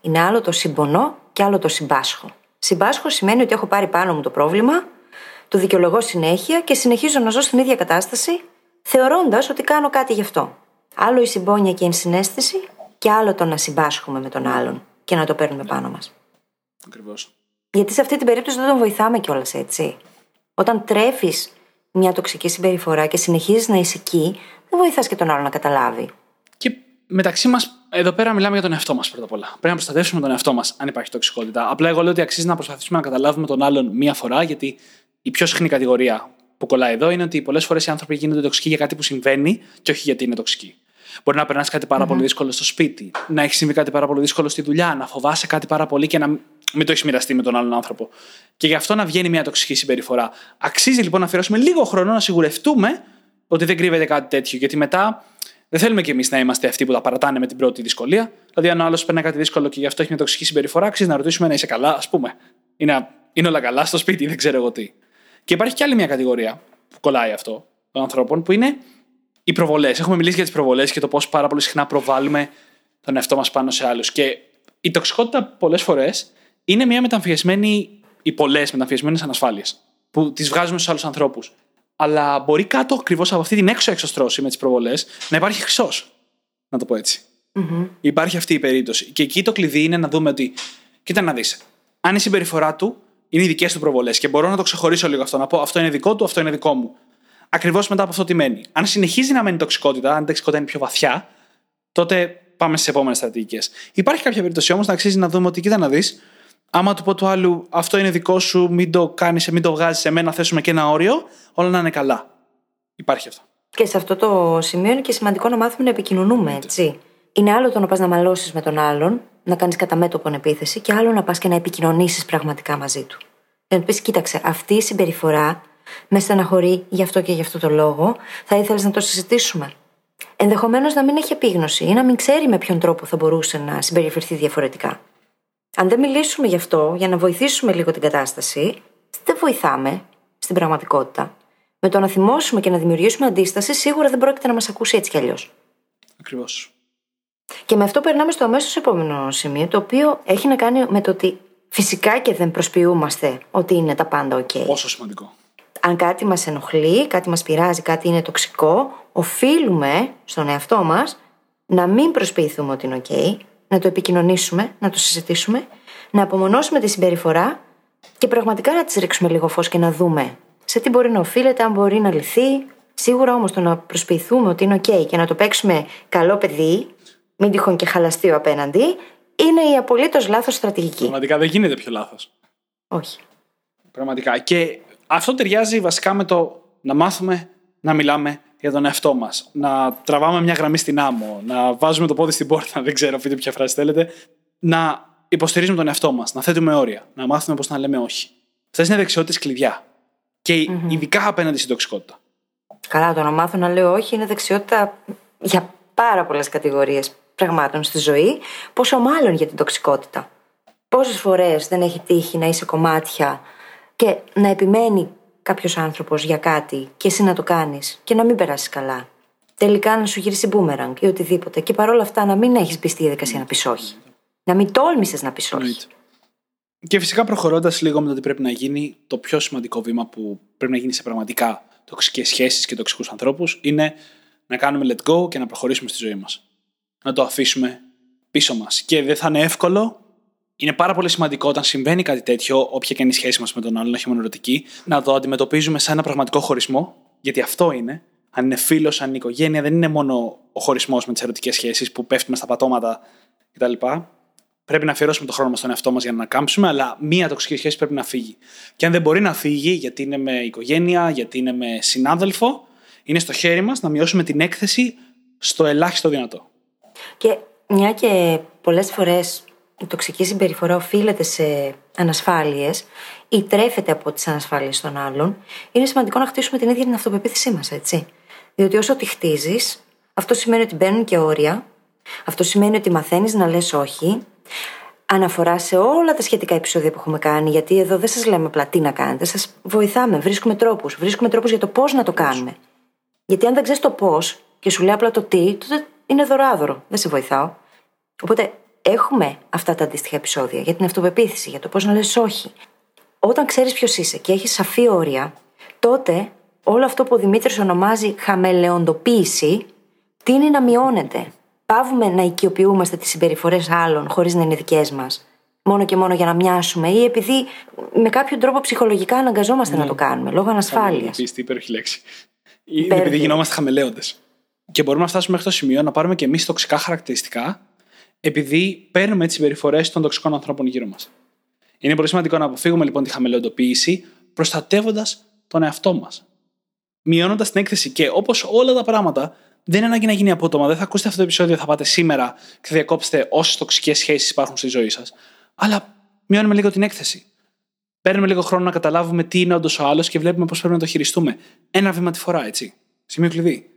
Είναι άλλο το συμπονώ και άλλο το συμπάσχω. Συμπάσχω σημαίνει ότι έχω πάρει πάνω μου το πρόβλημα, το δικαιολογώ συνέχεια και συνεχίζω να ζω στην ίδια κατάσταση, θεωρώντας ότι κάνω κάτι γι' αυτό. Άλλο η συμπόνια και η ενσυναίσθηση και άλλο το να συμπάσχουμε με τον άλλον και να το παίρνουμε πάνω μας. Ακριβώς. Γιατί σε αυτή την περίπτωση δεν τον βοηθάμε κιόλας έτσι. Όταν τρέφεις μια τοξική συμπεριφορά και συνεχίζεις να είσαι εκεί, δεν βοηθάς και τον άλλο να καταλάβει. Και μεταξύ μας, εδώ πέρα μιλάμε για τον εαυτό μας πρώτα απ' όλα. Πρέπει να προστατεύσουμε τον εαυτό μας, αν υπάρχει τοξικότητα. Απλά εγώ λέω ότι αξίζει να προσπαθήσουμε να καταλάβουμε τον άλλον μία φορά, γιατί η πιο συχνή κατηγορία που κολλάει εδώ είναι ότι πολλές φορές οι άνθρωποι γίνονται τοξικοί για κάτι που συμβαίνει και όχι γιατί είναι τοξικοί. Μπορεί να περνάς κάτι πάρα πολύ δύσκολο στο σπίτι, να έχεις συμβεί κάτι πάρα πολύ δύσκολο στη δουλειά, να φοβάσαι κάτι πάρα πολύ και να μην το έχεις μοιραστεί με τον άλλον άνθρωπο. Και γι' αυτό να βγαίνει μια τοξική συμπεριφορά. Αξίζει λοιπόν να αφιερώσουμε λίγο χρόνο να σιγουρευτούμε ότι δεν κρύβεται κάτι τέτοιο. Γιατί μετά δεν θέλουμε κι εμείς να είμαστε αυτοί που τα παρατάνε με την πρώτη δυσκολία. Δηλαδή, αν ο άλλος παίρνει κάτι δύσκολο και γι' αυτό έχει μια τοξική συμπεριφορά, αξίζει να ρωτήσουμε να είσαι καλά, ας πούμε. Είναι, είναι όλα καλά στο σπίτι, δεν ξέρω εγώ τι. Και υπάρχει κι άλλη μια κατηγορία που κολλάει αυτό των ανθρώπων, που είναι οι προβολές. Έχουμε μιλήσει για τις προβολές και το πώς πάρα πολύ συχνά προβάλλουμε τον εαυτό μας πάνω σε άλλους. Και η τοξικότητα πολλές φορές είναι μια μεταμφιεσμένη, οι πολλές μεταμφιεσμένε ανασφάλειες που τις βγάζουμε στους άλλους ανθρώπους. Αλλά μπορεί κάτω ακριβώς από αυτή την έξω εξωστρώση με τις προβολές να υπάρχει χρυσός. Να το πω έτσι. Υπάρχει αυτή η περίπτωση. Και εκεί το κλειδί είναι να δούμε ότι, κοίτα να δεις, αν η συμπεριφορά του είναι οι δικές του προβολές και μπορώ να το ξεχωρίσω λίγο αυτό, να πω αυτό είναι δικό του, αυτό είναι δικό μου. Ακριβώς μετά από αυτό τι μένει. Αν συνεχίζει να μένει τοξικότητα, αν η τοξικότητα είναι πιο βαθιά, τότε πάμε στις επόμενες στρατηγικές. Υπάρχει κάποια περίπτωση όμως να αξίζει να δούμε ότι, κοίτα να δεις, άμα του πω του άλλου αυτό είναι δικό σου, μην το κάνεις, μην το βγάζεις σε μένα, θέσουμε και ένα όριο, όλα να είναι καλά. Υπάρχει αυτό. Και σε αυτό το σημείο είναι και σημαντικό να μάθουμε να επικοινωνούμε, έτσι. Είναι άλλο το να πας να μαλώσεις με τον άλλον, να κάνεις κατά μέτωπον επίθεση, και άλλο να πας και να επικοινωνήσεις πραγματικά μαζί του. Και να του πει, κοίταξε, αυτή η συμπεριφορά με στεναχωρεί γι' αυτό και γι' αυτό το λόγο, θα ήθελες να το συζητήσουμε. Ενδεχομένως να μην έχει επίγνωση ή να μην ξέρει με ποιον τρόπο θα μπορούσε να συμπεριφερθεί διαφορετικά. Αν δεν μιλήσουμε γι' αυτό, για να βοηθήσουμε λίγο την κατάσταση, δεν βοηθάμε στην πραγματικότητα. Με το να θυμώσουμε και να δημιουργήσουμε αντίσταση, σίγουρα δεν πρόκειται να μας ακούσει έτσι κι αλλιώς. Ακριβώς. Και με αυτό περνάμε στο αμέσως επόμενο σημείο, το οποίο έχει να κάνει με το ότι φυσικά και δεν προσποιούμαστε ότι είναι τα πάντα OK. Πόσο σημαντικό. Αν κάτι μας ενοχλεί, κάτι μας πειράζει, κάτι είναι τοξικό, οφείλουμε στον εαυτό μας να μην προσποιηθούμε ότι είναι OK, να το επικοινωνήσουμε, να το συζητήσουμε, να απομονώσουμε τη συμπεριφορά και πραγματικά να της ρίξουμε λίγο φως και να δούμε σε τι μπορεί να οφείλεται, αν μπορεί να λυθεί, Σίγουρα όμως το να προσποιηθούμε ότι είναι OK και να το παίξουμε καλό παιδί, μην τυχόν και χαλαστεί ο απέναντι, είναι η απολύτως λάθος στρατηγική. Πραγματικά δεν γίνεται πιο λάθος. Όχι. Πραγματικά. Και αυτό ταιριάζει βασικά με το να μάθουμε να μιλάμε για τον εαυτό μας. Να τραβάμε μια γραμμή στην άμμο, να βάζουμε το πόδι στην πόρτα, δεν ξέρω, πείτε ποια φράση θέλετε. Να υποστηρίζουμε τον εαυτό μας, να θέτουμε όρια, να μάθουμε πώς να λέμε όχι. Αυτές είναι δεξιότητες κλειδιά. Και mm-hmm. ειδικά απέναντι στην τοξικότητα. Καλά, το να μάθω να λέω όχι είναι δεξιότητα για πάρα πολλές κατηγορίες πραγμάτων στη ζωή, πόσο μάλλον για την τοξικότητα. Πόσες φορές δεν έχει τύχει να είσαι κομμάτια και να επιμένει κάποιος άνθρωπος για κάτι και εσύ να το κάνεις και να μην περάσεις καλά. Τελικά να σου γυρίσει μπούμεραγκ ή οτιδήποτε. Και παρόλα αυτά να μην έχεις μπει στη διαδικασία να πεις όχι. Να μην τόλμησες να πεις όχι. Και φυσικά προχωρώντας λίγο με το τι πρέπει να γίνει, το πιο σημαντικό βήμα που πρέπει να γίνει σε πραγματικά τοξικές σχέσεις και τοξικούς ανθρώπους είναι να κάνουμε let go και να προχωρήσουμε στη ζωή μας. Να το αφήσουμε πίσω μας. Και δεν θα είναι εύκολο. Είναι πάρα πολύ σημαντικό όταν συμβαίνει κάτι τέτοιο, όποια και είναι η σχέση μας με τον άλλον, όχι μόνο ερωτική, να το αντιμετωπίζουμε σαν ένα πραγματικό χωρισμό, γιατί αυτό είναι. Αν είναι φίλος, αν είναι οικογένεια, δεν είναι μόνο ο χωρισμός με τις ερωτικές σχέσεις που πέφτουμε στα πατώματα κτλ πρέπει να αφιερώσουμε το χρόνο μας στον εαυτό μας για να ανακάμψουμε, αλλά μία τοξική σχέση πρέπει να φύγει. Και αν δεν μπορεί να φύγει, γιατί είναι με οικογένεια, γιατί είναι με συνάδελφο, είναι στο χέρι μας να μειώσουμε την έκθεση στο ελάχιστο δυνατό. Και μια και πολλές φορές η τοξική συμπεριφορά οφείλεται σε ανασφάλειες ή τρέφεται από τις ανασφάλειες των άλλων, είναι σημαντικό να χτίσουμε την ίδια την αυτοπεποίθησή μας, έτσι. Διότι όσο τη χτίζεις, αυτό σημαίνει ότι μπαίνουν και όρια, αυτό σημαίνει ότι μαθαίνεις να λες όχι, αναφορά σε όλα τα σχετικά επεισόδια που έχουμε κάνει, γιατί εδώ δεν σας λέμε απλά τι να κάνετε, σας βοηθάμε, βρίσκουμε τρόπους. Βρίσκουμε τρόπους για το πώς να το κάνουμε. Γιατί αν δεν ξέρεις το πώς και σου λέει απλά το τι, τότε είναι δωράδωρο. Δεν σε βοηθάω. Οπότε έχουμε αυτά τα αντίστοιχα επεισόδια για την αυτοπεποίθηση, για το πώς να λε όχι. Όταν ξέρεις ποιος είσαι και έχεις σαφή όρια, τότε όλο αυτό που ο Δημήτρης ονομάζει χαμελεοντοποίηση τίνει να μειώνεται πάβουμε να οικειοποιούμαστε τις συμπεριφορές άλλων χωρίς να είναι δικές μας. Μόνο και μόνο για να μοιάσουμε ή επειδή με κάποιο τρόπο ψυχολογικά αναγκαζόμαστε να το κάνουμε λόγω ανασφάλειας. Πίστη, υπέροχη λέξη. Ή επειδή γινόμαστε χαμελέοντες. Και μπορούμε να φτάσουμε μέχρι το σημείο να πάρουμε και εμείς τοξικά χαρακτηριστικά επειδή παίρνουμε τις συμπεριφορές των τοξικών ανθρώπων γύρω μας. Είναι πολύ σημαντικό να αποφύγουμε λοιπόν τη χαμελεοντοποίηση προστατεύοντας τον εαυτό μας. Μειώνοντας την έκθεση και όπως όλα τα πράγματα δεν είναι ανάγκη να γίνει απότομα. Δεν θα ακούσετε αυτό το επεισόδιο, θα πάτε σήμερα και θα διακόψετε όσες τοξικές σχέσεις υπάρχουν στη ζωή σας. Αλλά μειώνουμε λίγο την έκθεση. Παίρνουμε λίγο χρόνο να καταλάβουμε τι είναι όντως ο άλλος και βλέπουμε πώς πρέπει να το χειριστούμε. Ένα βήμα τη φορά, έτσι. Σημείο κλειδί.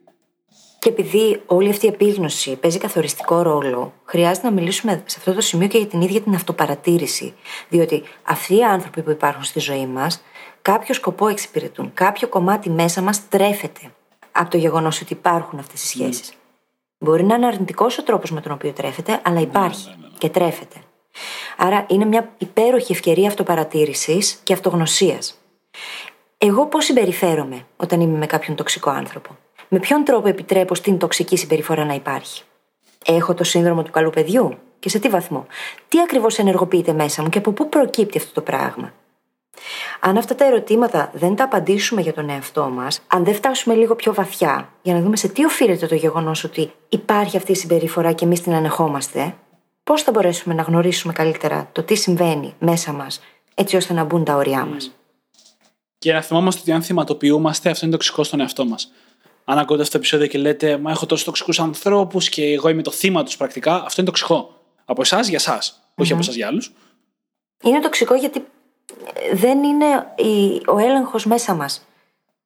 Και επειδή όλη αυτή η επίγνωση παίζει καθοριστικό ρόλο, χρειάζεται να μιλήσουμε σε αυτό το σημείο και για την ίδια την αυτοπαρατήρηση. Διότι αυτοί οι άνθρωποι που υπάρχουν στη ζωή μας κάποιο σκοπό εξυπηρετούν. Κάποιο κομμάτι μέσα μας τρέφεται από το γεγονός ότι υπάρχουν αυτές οι σχέσεις. Mm. Μπορεί να είναι αρνητικός ο τρόπος με τον οποίο τρέφεται, αλλά ναι, υπάρχει ναι, ναι, και τρέφεται. Άρα είναι μια υπέροχη ευκαιρία αυτοπαρατήρησης και αυτογνωσίας. Εγώ πώς συμπεριφέρομαι όταν είμαι με κάποιον τοξικό άνθρωπο; Με ποιον τρόπο επιτρέπω στην τοξική συμπεριφορά να υπάρχει; Έχω το σύνδρομο του καλού παιδιού; Και σε τι βαθμό; Τι ακριβώς ενεργοποιείται μέσα μου και από πού προκύπτει αυτό το πράγμα; Αν αυτά τα ερωτήματα δεν τα απαντήσουμε για τον εαυτό μας, αν δεν φτάσουμε λίγο πιο βαθιά για να δούμε σε τι οφείλεται το γεγονός ότι υπάρχει αυτή η συμπεριφορά και εμείς την ανεχόμαστε, πώς θα μπορέσουμε να γνωρίσουμε καλύτερα το τι συμβαίνει μέσα μας, έτσι ώστε να μπουν τα όρια μας; Και να θυμόμαστε ότι αν θυματοποιούμαστε, αυτό είναι τοξικό στον εαυτό μας. Αν ακούτε αυτό το επεισόδιο και λέτε, Μα έχω τόσους τοξικούς ανθρώπους και εγώ είμαι το θύμα τους πρακτικά, αυτό είναι τοξικό. Από εσάς για εσάς, όχι από εσάς για άλλους. Είναι τοξικό γιατί δεν είναι ο έλεγχος μέσα μας.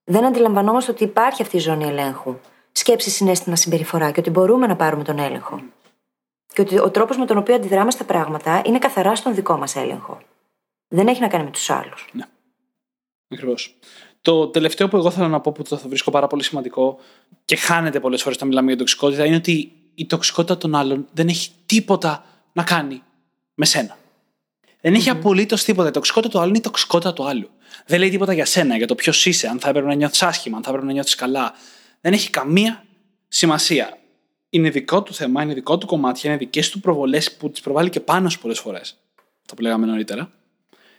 Δεν αντιλαμβανόμαστε ότι υπάρχει αυτή η ζώνη ελέγχου. Σκέψη, συνέστημα, συμπεριφορά και ότι μπορούμε να πάρουμε τον έλεγχο. Και ότι ο τρόπος με τον οποίο αντιδράμε στα πράγματα είναι καθαρά στον δικό μας έλεγχο. Δεν έχει να κάνει με τους άλλους. Ναι. Ακριβώς. Το τελευταίο που εγώ θέλω να πω που το θα βρίσκω πάρα πολύ σημαντικό και χάνεται πολλές φορές όταν μιλάμε για τοξικότητα είναι ότι η τοξικότητα των άλλων δεν έχει τίποτα να κάνει με σένα. Δεν έχει mm-hmm. απολύτως τίποτα. Η τοξικότητα του άλλου είναι η τοξικότητα του άλλου. Δεν λέει τίποτα για σένα, για το ποιος είσαι, αν θα έπρεπε να νιώθεις άσχημα, αν θα έπρεπε να νιώθεις καλά. Δεν έχει καμία σημασία. Είναι δικό του θέμα, είναι δικό του κομμάτι, είναι δικές του προβολές που τις προβάλλει και πάνω σου πολλές φορές. Το που λέγαμε νωρίτερα.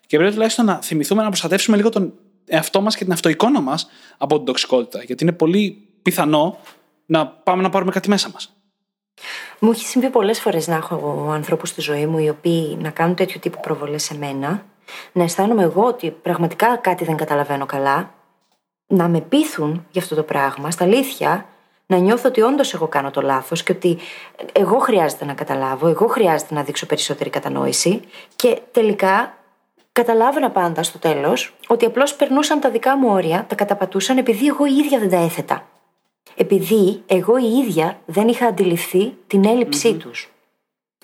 Και πρέπει τουλάχιστον να θυμηθούμε να προστατεύσουμε λίγο τον εαυτό μας και την αυτοεικόνα μας από την τοξικότητα. Γιατί είναι πολύ πιθανό να πάμε να πάρουμε κάτι μέσα μας. Μου έχει συμβεί πολλές φορές να έχω ανθρώπους στη ζωή μου οι οποίοι να κάνουν τέτοιου τύπου προβολές σε μένα, να αισθάνομαι εγώ ότι πραγματικά κάτι δεν καταλαβαίνω καλά, να με πείθουν για αυτό το πράγμα, στα αλήθεια, να νιώθω ότι όντως εγώ κάνω το λάθος και ότι εγώ χρειάζεται να καταλάβω, εγώ χρειάζεται να δείξω περισσότερη κατανόηση και τελικά καταλάβαινα πάντα στο τέλος ότι απλώς περνούσαν τα δικά μου όρια, τα καταπατούσαν επειδή εγώ η ίδια δεν τα έθετα. Επειδή εγώ η ίδια δεν είχα αντιληφθεί την έλλειψή mm-hmm. τους.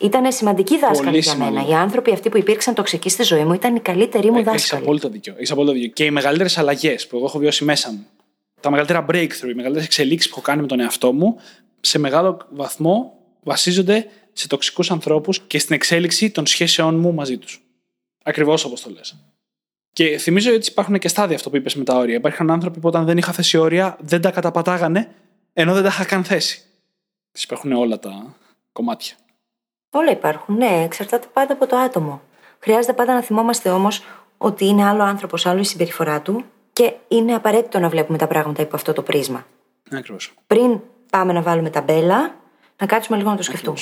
Ήταν σημαντική δάσκαλη για μένα. Οι άνθρωποι αυτοί που υπήρξαν τοξικοί στη ζωή μου ήταν οι καλύτεροι μου ε, δάσκαλοι. Έχει απόλυτο δίκιο. Έχεις απόλυτο δίκιο. Και οι μεγαλύτερες αλλαγές που εγώ έχω βιώσει μέσα μου, τα μεγαλύτερα breakthrough, οι μεγαλύτερες εξελίξεις που έχω κάνει με τον εαυτό μου, σε μεγάλο βαθμό βασίζονται σε τοξικούς ανθρώπους και στην εξέλιξη των σχέσεών μου μαζί τους. Ακριβώς όπως το λες. Και θυμίζω ότι υπάρχουν και στάδια αυτό που είπες με τα όρια. Υπάρχουν άνθρωποι που όταν δεν είχα θέσει όρια δεν τα καταπατάγανε ενώ δεν τα είχα καν θέσει. Τις υπάρχουν όλα τα κομμάτια. Όλα υπάρχουν, ναι, εξαρτάται πάντα από το άτομο. Χρειάζεται πάντα να θυμόμαστε όμως ότι είναι άλλο άνθρωπος, άλλο η συμπεριφορά του και είναι απαραίτητο να βλέπουμε τα πράγματα υπό αυτό το πρίσμα. Ακριβώς. Πριν πάμε να βάλουμε τα μπέλα, να κάτσουμε λίγο να το σκεφτούμε.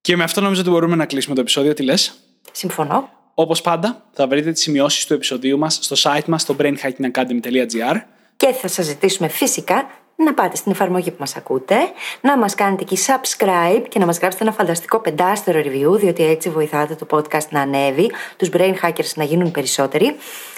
Και με αυτό νομίζω ότι μπορούμε να κλείσουμε το επεισόδιο. Τι λες; Συμφωνώ. Όπως πάντα, θα βρείτε τις σημειώσεις του επεισοδίου μας στο site μας στο brainhackingacademy.gr. Και θα σας ζητήσουμε φυσικά να πάτε στην εφαρμογή που μας ακούτε, να μας κάνετε εκεί subscribe και να μας γράψετε ένα φανταστικό πεντάστερο review, διότι έτσι βοηθάτε το podcast να ανέβει, τους brain hackers να γίνουν περισσότεροι.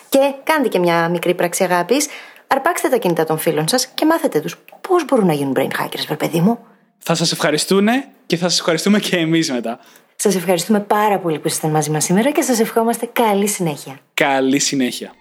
Και κάντε και μια μικρή πράξη αγάπης. Αρπάξτε τα κινητά των φίλων σας και μάθετε τους πώς μπορούν να γίνουν brain hackers, βρε παιδί μου. Θα σας ευχαριστούν και θα σας ευχαριστούμε και εμείς μετά. Σας ευχαριστούμε πάρα πολύ που ήσασταν μαζί μας σήμερα και σας ευχόμαστε καλή συνέχεια. Καλή συνέχεια.